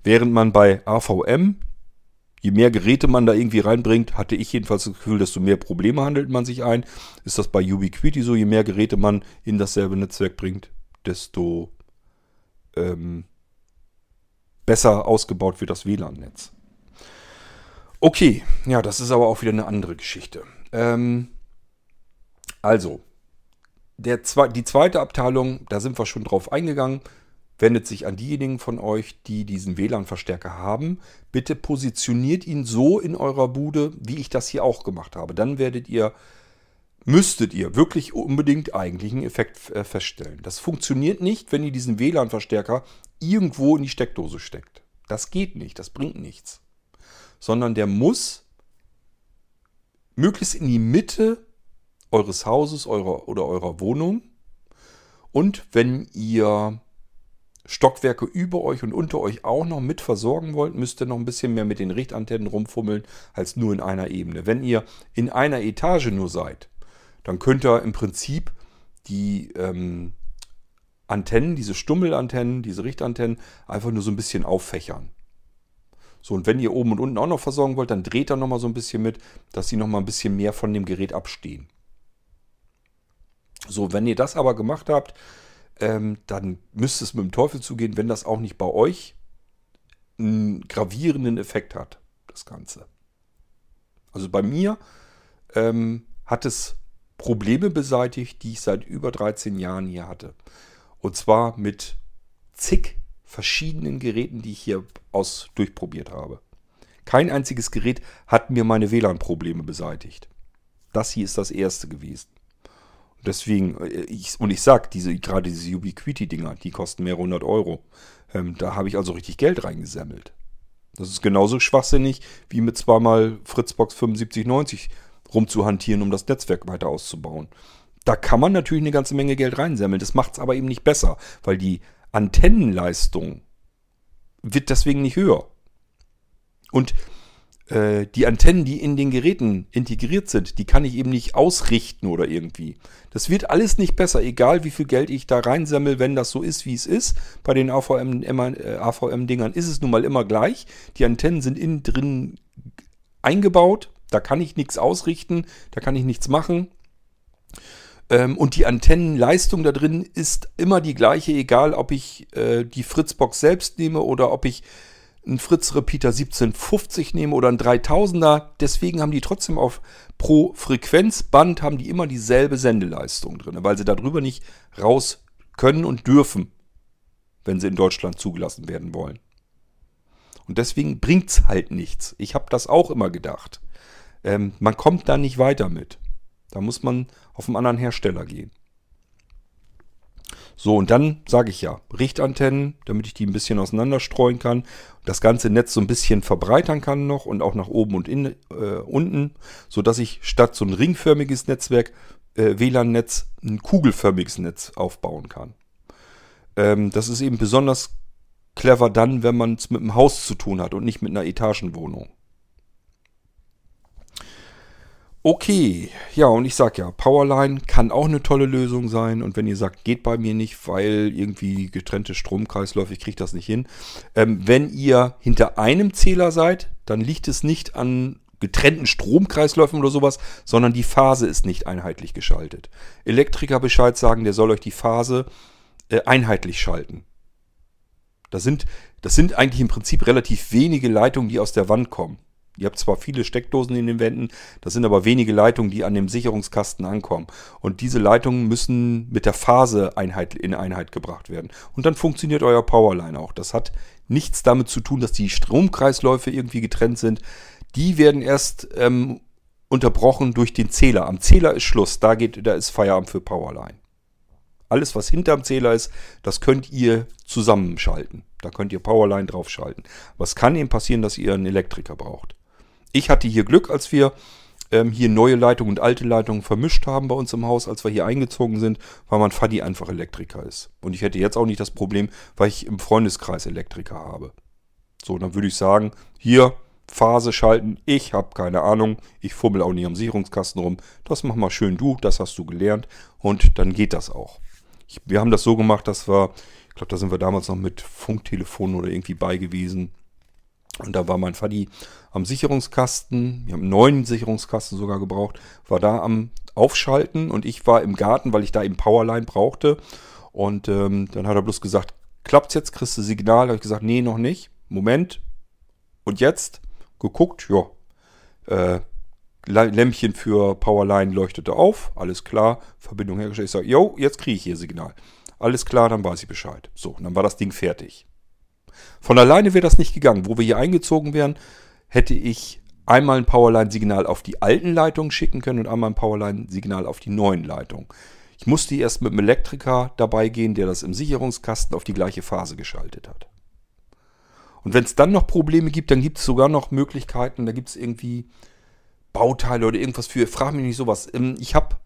Während man bei AVM je mehr Geräte man da irgendwie reinbringt, hatte ich jedenfalls das Gefühl, desto mehr Probleme handelt man sich ein. Ist das bei Ubiquiti so? Je mehr Geräte man in dasselbe Netzwerk bringt, desto ähm, besser ausgebaut wird das WLAN-Netz. Okay, ja, das ist aber auch wieder eine andere Geschichte. Ähm, also, der, die zweite Abteilung, da sind wir schon drauf eingegangen wendet sich an diejenigen von euch, die diesen WLAN-Verstärker haben. Bitte positioniert ihn so in eurer Bude, wie ich das hier auch gemacht habe. Dann werdet ihr, müsstet ihr wirklich unbedingt eigentlich einen Effekt äh, feststellen. Das funktioniert nicht, wenn ihr diesen WLAN-Verstärker irgendwo in die Steckdose steckt. Das geht nicht, das bringt nichts. Sondern der muss möglichst in die Mitte eures Hauses eurer, oder eurer Wohnung. Und wenn ihr Stockwerke über euch und unter euch auch noch mit versorgen wollt, müsst ihr noch ein bisschen mehr mit den Richtantennen rumfummeln als nur in einer Ebene. Wenn ihr in einer Etage nur seid, dann könnt ihr im Prinzip die ähm, Antennen, diese Stummelantennen, diese Richtantennen einfach nur so ein bisschen auffächern. So, und wenn ihr oben und unten auch noch versorgen wollt, dann dreht er nochmal so ein bisschen mit, dass sie nochmal ein bisschen mehr von dem Gerät abstehen. So, wenn ihr das aber gemacht habt, ähm, dann müsste es mit dem Teufel zugehen, wenn das auch nicht bei euch einen gravierenden Effekt hat, das Ganze. Also bei mir ähm, hat es Probleme beseitigt, die ich seit über 13 Jahren hier hatte. Und zwar mit zig verschiedenen Geräten, die ich hier aus durchprobiert habe. Kein einziges Gerät hat mir meine WLAN-Probleme beseitigt. Das hier ist das erste gewesen. Deswegen, äh, ich, und ich sag, diese, gerade diese Ubiquiti-Dinger, die kosten mehrere hundert Euro. Ähm, da habe ich also richtig Geld reingesammelt. Das ist genauso schwachsinnig, wie mit zweimal Fritzbox 7590 rumzuhantieren, um das Netzwerk weiter auszubauen. Da kann man natürlich eine ganze Menge Geld reinsammeln. Das macht es aber eben nicht besser, weil die Antennenleistung wird deswegen nicht höher. Und äh, die Antennen, die in den Geräten integriert sind, die kann ich eben nicht ausrichten oder irgendwie. Das wird alles nicht besser, egal wie viel Geld ich da reinsammle, wenn das so ist, wie es ist. Bei den AVM-Dingern äh, AVM ist es nun mal immer gleich. Die Antennen sind innen drin eingebaut, da kann ich nichts ausrichten, da kann ich nichts machen. Ähm, und die Antennenleistung da drin ist immer die gleiche, egal ob ich äh, die Fritzbox selbst nehme oder ob ich einen Fritz Repeater 1750 nehme oder einen 3000er. Deswegen haben die trotzdem auf pro Frequenzband haben die immer dieselbe Sendeleistung drin, weil sie darüber nicht raus können und dürfen, wenn sie in Deutschland zugelassen werden wollen. Und deswegen bringt es halt nichts. Ich habe das auch immer gedacht. Ähm, man kommt da nicht weiter mit. Da muss man auf einen anderen Hersteller gehen. So, und dann sage ich ja, Richtantennen, damit ich die ein bisschen auseinanderstreuen kann, das ganze Netz so ein bisschen verbreitern kann noch und auch nach oben und in, äh, unten, sodass ich statt so ein ringförmiges Netzwerk, äh, WLAN-Netz, ein kugelförmiges Netz aufbauen kann. Ähm, das ist eben besonders clever dann, wenn man es mit einem Haus zu tun hat und nicht mit einer Etagenwohnung. Okay, ja, und ich sag ja, Powerline kann auch eine tolle Lösung sein. Und wenn ihr sagt, geht bei mir nicht, weil irgendwie getrennte Stromkreisläufe, ich kriege das nicht hin. Ähm, wenn ihr hinter einem Zähler seid, dann liegt es nicht an getrennten Stromkreisläufen oder sowas, sondern die Phase ist nicht einheitlich geschaltet. Elektriker Bescheid sagen, der soll euch die Phase äh, einheitlich schalten. Das sind, das sind eigentlich im Prinzip relativ wenige Leitungen, die aus der Wand kommen. Ihr habt zwar viele Steckdosen in den Wänden, das sind aber wenige Leitungen, die an dem Sicherungskasten ankommen. Und diese Leitungen müssen mit der Phase Einheit, in Einheit gebracht werden. Und dann funktioniert euer Powerline auch. Das hat nichts damit zu tun, dass die Stromkreisläufe irgendwie getrennt sind. Die werden erst ähm, unterbrochen durch den Zähler. Am Zähler ist Schluss, da, geht, da ist Feierabend für Powerline. Alles, was hinterm Zähler ist, das könnt ihr zusammenschalten. Da könnt ihr Powerline draufschalten. Was kann eben passieren, dass ihr einen Elektriker braucht. Ich hatte hier Glück, als wir ähm, hier neue Leitungen und alte Leitungen vermischt haben bei uns im Haus, als wir hier eingezogen sind, weil mein Faddy einfach Elektriker ist. Und ich hätte jetzt auch nicht das Problem, weil ich im Freundeskreis Elektriker habe. So, dann würde ich sagen, hier Phase schalten, ich habe keine Ahnung, ich fummel auch nicht am Sicherungskasten rum. Das mach mal schön du, das hast du gelernt und dann geht das auch. Ich, wir haben das so gemacht, dass wir, ich glaube, da sind wir damals noch mit Funktelefonen oder irgendwie bei gewesen. Und da war mein Faddy am Sicherungskasten, wir haben einen neuen Sicherungskasten sogar gebraucht, war da am Aufschalten und ich war im Garten, weil ich da eben Powerline brauchte. Und ähm, dann hat er bloß gesagt, klappt's jetzt, kriegst du Signal? Da habe ich gesagt, nee, noch nicht. Moment. Und jetzt? Geguckt, ja. Äh, Lämpchen für Powerline leuchtete auf, alles klar, Verbindung hergestellt. Ich sage, jo, jetzt kriege ich hier Signal. Alles klar, dann weiß ich Bescheid. So, und dann war das Ding fertig. Von alleine wäre das nicht gegangen. Wo wir hier eingezogen wären, hätte ich einmal ein Powerline-Signal auf die alten Leitungen schicken können und einmal ein Powerline-Signal auf die neuen Leitungen. Ich musste erst mit einem Elektriker dabei gehen, der das im Sicherungskasten auf die gleiche Phase geschaltet hat. Und wenn es dann noch Probleme gibt, dann gibt es sogar noch Möglichkeiten, da gibt es irgendwie Bauteile oder irgendwas für, frag mich nicht sowas. Ähm, ich habe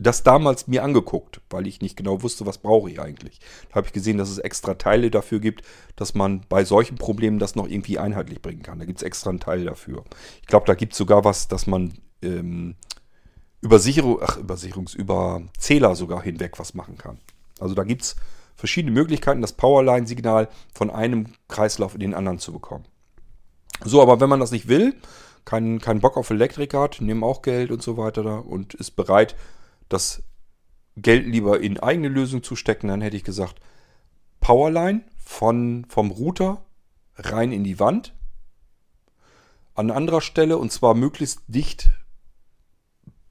das damals mir angeguckt, weil ich nicht genau wusste, was brauche ich eigentlich. Da habe ich gesehen, dass es extra Teile dafür gibt, dass man bei solchen Problemen das noch irgendwie einheitlich bringen kann. Da gibt es extra einen Teil dafür. Ich glaube, da gibt es sogar was, dass man ähm, über Sicherung, ach, über Sicherungs, über Zähler sogar hinweg was machen kann. Also da gibt es verschiedene Möglichkeiten, das Powerline-Signal von einem Kreislauf in den anderen zu bekommen. So, aber wenn man das nicht will, keinen kein Bock auf Elektriker hat, nehmen auch Geld und so weiter da und ist bereit, das Geld lieber in eigene Lösung zu stecken, dann hätte ich gesagt, Powerline von, vom Router rein in die Wand. An anderer Stelle und zwar möglichst dicht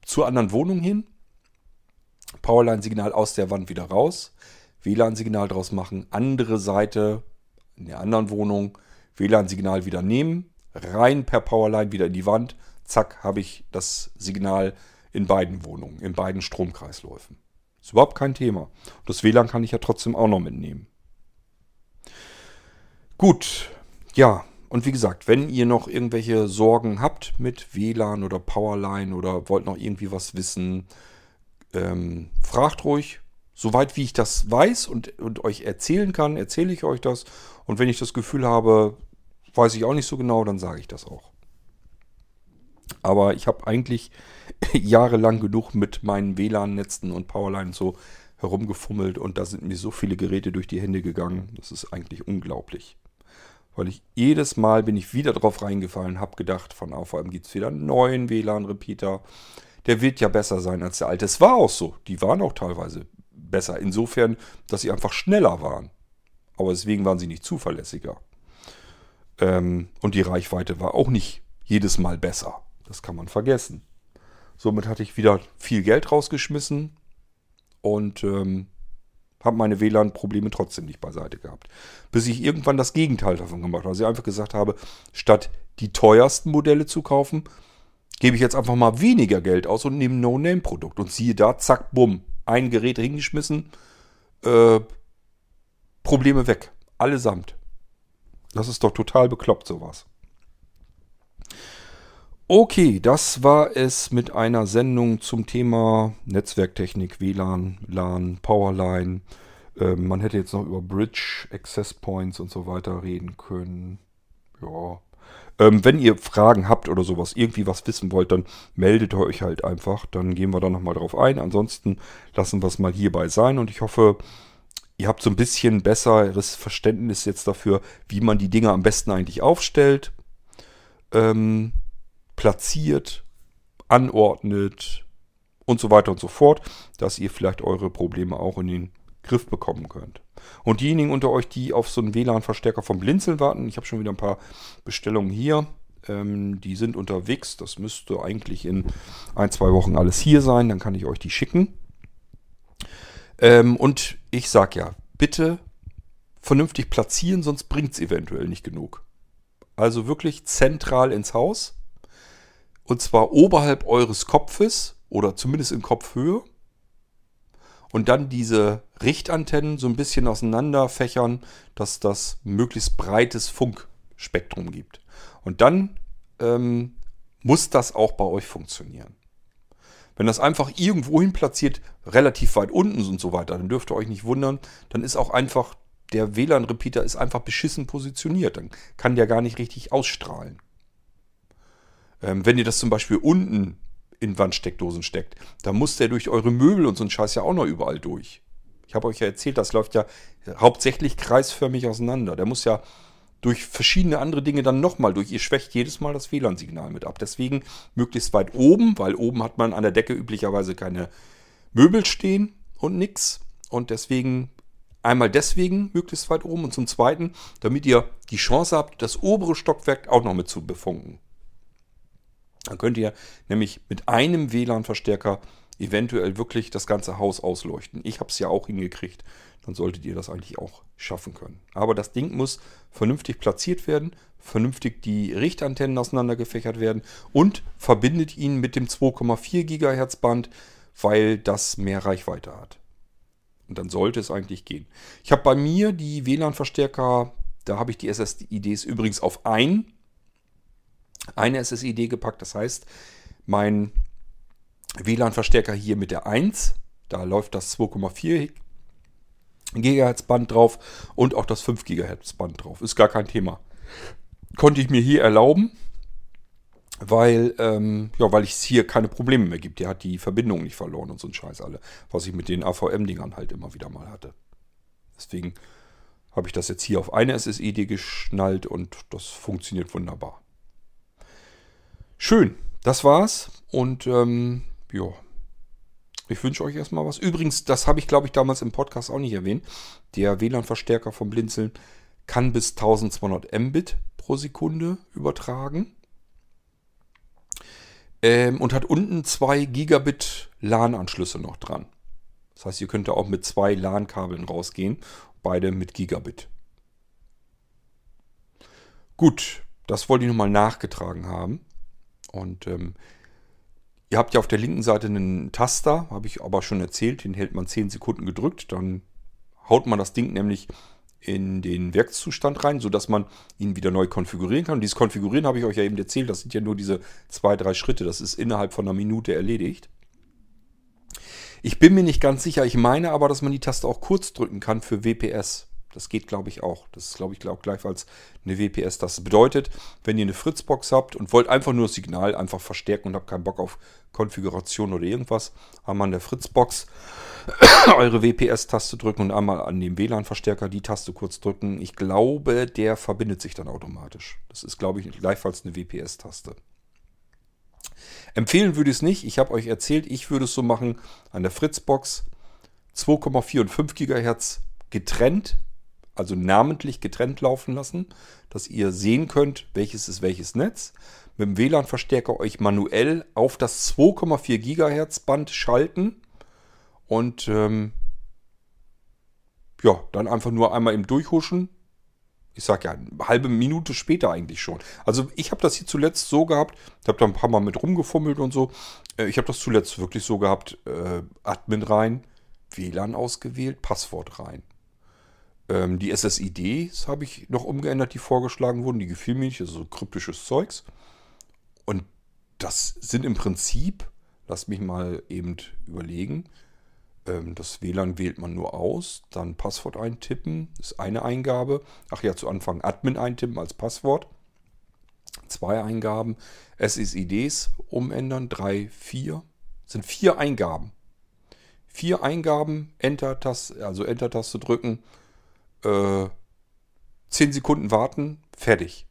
zur anderen Wohnung hin. Powerline-Signal aus der Wand wieder raus. WLAN-Signal draus machen. Andere Seite in der anderen Wohnung. WLAN-Signal wieder nehmen. Rein per Powerline wieder in die Wand. Zack, habe ich das Signal in beiden Wohnungen, in beiden Stromkreisläufen. Ist überhaupt kein Thema. Das WLAN kann ich ja trotzdem auch noch mitnehmen. Gut, ja, und wie gesagt, wenn ihr noch irgendwelche Sorgen habt mit WLAN oder Powerline oder wollt noch irgendwie was wissen, ähm, fragt ruhig. Soweit wie ich das weiß und, und euch erzählen kann, erzähle ich euch das. Und wenn ich das Gefühl habe, weiß ich auch nicht so genau, dann sage ich das auch. Aber ich habe eigentlich [laughs] jahrelang genug mit meinen WLAN-Netzen und Powerline so herumgefummelt und da sind mir so viele Geräte durch die Hände gegangen. Das ist eigentlich unglaublich. Weil ich jedes Mal bin ich wieder drauf reingefallen, habe gedacht, von AVM gibt es wieder einen neuen WLAN-Repeater. Der wird ja besser sein als der alte. Es war auch so. Die waren auch teilweise besser. Insofern, dass sie einfach schneller waren. Aber deswegen waren sie nicht zuverlässiger. Ähm, und die Reichweite war auch nicht jedes Mal besser. Das kann man vergessen. Somit hatte ich wieder viel Geld rausgeschmissen und ähm, habe meine WLAN-Probleme trotzdem nicht beiseite gehabt. Bis ich irgendwann das Gegenteil davon gemacht habe. Also ich einfach gesagt habe, statt die teuersten Modelle zu kaufen, gebe ich jetzt einfach mal weniger Geld aus und nehme ein No-Name-Produkt. Und siehe da, zack, bumm, ein Gerät hingeschmissen, äh, Probleme weg. Allesamt. Das ist doch total bekloppt, sowas. Okay, das war es mit einer Sendung zum Thema Netzwerktechnik, WLAN, LAN, Powerline. Ähm, man hätte jetzt noch über Bridge, Access Points und so weiter reden können. Ja. Ähm, wenn ihr Fragen habt oder sowas, irgendwie was wissen wollt, dann meldet euch halt einfach. Dann gehen wir da nochmal drauf ein. Ansonsten lassen wir es mal hierbei sein und ich hoffe, ihr habt so ein bisschen besseres Verständnis jetzt dafür, wie man die Dinge am besten eigentlich aufstellt. Ähm, platziert, anordnet und so weiter und so fort, dass ihr vielleicht eure Probleme auch in den Griff bekommen könnt. Und diejenigen unter euch, die auf so einen WLAN-Verstärker vom Blinzeln warten, ich habe schon wieder ein paar Bestellungen hier, ähm, die sind unterwegs. Das müsste eigentlich in ein, zwei Wochen alles hier sein, dann kann ich euch die schicken. Ähm, und ich sage ja, bitte vernünftig platzieren, sonst bringt es eventuell nicht genug. Also wirklich zentral ins Haus und zwar oberhalb eures Kopfes oder zumindest in Kopfhöhe. Und dann diese Richtantennen so ein bisschen auseinander fächern, dass das möglichst breites Funkspektrum gibt. Und dann ähm, muss das auch bei euch funktionieren. Wenn das einfach irgendwo hin platziert, relativ weit unten und so weiter, dann dürft ihr euch nicht wundern, dann ist auch einfach der WLAN-Repeater ist einfach beschissen positioniert. Dann kann der gar nicht richtig ausstrahlen. Ähm, wenn ihr das zum Beispiel unten in Wandsteckdosen steckt, dann muss der durch eure Möbel und so ein Scheiß ja auch noch überall durch. Ich habe euch ja erzählt, das läuft ja hauptsächlich kreisförmig auseinander. Der muss ja durch verschiedene andere Dinge dann nochmal durch. Ihr schwächt jedes Mal das WLAN-Signal mit ab. Deswegen möglichst weit oben, weil oben hat man an der Decke üblicherweise keine Möbel stehen und nix. Und deswegen einmal deswegen möglichst weit oben und zum zweiten, damit ihr die Chance habt, das obere Stockwerk auch noch mit zu befunken. Dann könnt ihr nämlich mit einem WLAN-Verstärker eventuell wirklich das ganze Haus ausleuchten. Ich habe es ja auch hingekriegt. Dann solltet ihr das eigentlich auch schaffen können. Aber das Ding muss vernünftig platziert werden, vernünftig die Richtantennen auseinandergefächert werden und verbindet ihn mit dem 2,4 GHz Band, weil das mehr Reichweite hat. Und dann sollte es eigentlich gehen. Ich habe bei mir die WLAN-Verstärker, da habe ich die SSIDs übrigens auf ein eine SSID gepackt. Das heißt, mein WLAN-Verstärker hier mit der 1, da läuft das 2,4 GHz Band drauf und auch das 5 GHz Band drauf. Ist gar kein Thema. Konnte ich mir hier erlauben, weil, ähm, ja, weil es hier keine Probleme mehr gibt. Der hat die Verbindung nicht verloren und so ein Scheiß alle, was ich mit den AVM-Dingern halt immer wieder mal hatte. Deswegen habe ich das jetzt hier auf eine SSID geschnallt und das funktioniert wunderbar. Schön, das war's. Und ähm, ja, ich wünsche euch erstmal was. Übrigens, das habe ich glaube ich damals im Podcast auch nicht erwähnt. Der WLAN-Verstärker vom Blinzeln kann bis 1200 Mbit pro Sekunde übertragen. Ähm, und hat unten zwei Gigabit LAN-Anschlüsse noch dran. Das heißt, ihr könnt da auch mit zwei LAN-Kabeln rausgehen. Beide mit Gigabit. Gut, das wollte ich nochmal nachgetragen haben. Und ähm, ihr habt ja auf der linken Seite einen Taster, habe ich aber schon erzählt, den hält man 10 Sekunden gedrückt, dann haut man das Ding nämlich in den Werkszustand rein, sodass man ihn wieder neu konfigurieren kann. Und dieses Konfigurieren habe ich euch ja eben erzählt, das sind ja nur diese zwei, drei Schritte, das ist innerhalb von einer Minute erledigt. Ich bin mir nicht ganz sicher, ich meine aber, dass man die Taste auch kurz drücken kann für WPS. Das geht, glaube ich, auch. Das ist, glaube ich, auch gleichfalls eine WPS. Das bedeutet, wenn ihr eine Fritzbox habt und wollt einfach nur das Signal einfach verstärken und habt keinen Bock auf Konfiguration oder irgendwas, einmal an der Fritzbox [coughs] eure WPS-Taste drücken und einmal an dem WLAN-Verstärker die Taste kurz drücken. Ich glaube, der verbindet sich dann automatisch. Das ist, glaube ich, gleichfalls eine WPS-Taste. Empfehlen würde ich es nicht. Ich habe euch erzählt, ich würde es so machen an der Fritzbox 2,4 und 5 GHz getrennt also namentlich getrennt laufen lassen, dass ihr sehen könnt, welches ist welches Netz. Mit dem WLAN-Verstärker euch manuell auf das 2,4 GHz Band schalten und ähm, ja, dann einfach nur einmal im Durchhuschen. Ich sag ja, eine halbe Minute später eigentlich schon. Also ich habe das hier zuletzt so gehabt, ich habe da ein paar Mal mit rumgefummelt und so. Äh, ich habe das zuletzt wirklich so gehabt, äh, Admin rein, WLAN ausgewählt, Passwort rein. Ähm, die SSIDs habe ich noch umgeändert, die vorgeschlagen wurden. Die gefielen mir nicht, also so kryptisches Zeugs. Und das sind im Prinzip, lass mich mal eben überlegen, ähm, das WLAN wählt man nur aus, dann Passwort eintippen, ist eine Eingabe. Ach ja, zu Anfang Admin eintippen als Passwort. Zwei Eingaben. SSIDs umändern, drei, vier. sind vier Eingaben. Vier Eingaben, Enter-Taste, also Enter-Taste drücken, äh, 10 Sekunden warten, fertig.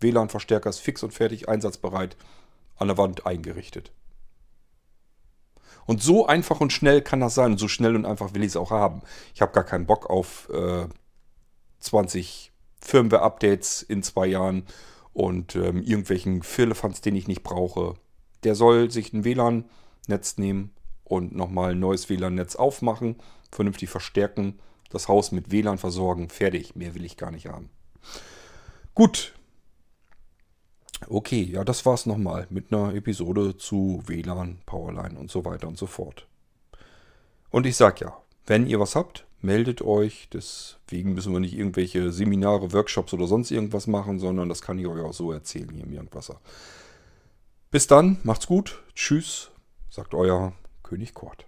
WLAN-Verstärker ist fix und fertig, einsatzbereit, an der Wand eingerichtet. Und so einfach und schnell kann das sein. Und so schnell und einfach will ich es auch haben. Ich habe gar keinen Bock auf äh, 20 Firmware-Updates in zwei Jahren und ähm, irgendwelchen Firlefanz, den ich nicht brauche. Der soll sich ein WLAN-Netz nehmen und nochmal ein neues WLAN-Netz aufmachen, vernünftig verstärken, das Haus mit WLAN versorgen. Fertig. Mehr will ich gar nicht haben. Gut, Okay, ja, das war's nochmal mit einer Episode zu WLAN, Powerline und so weiter und so fort. Und ich sag ja, wenn ihr was habt, meldet euch. Deswegen müssen wir nicht irgendwelche Seminare, Workshops oder sonst irgendwas machen, sondern das kann ich euch auch so erzählen hier im Irgendwasser. Bis dann, macht's gut. Tschüss, sagt euer König Kort.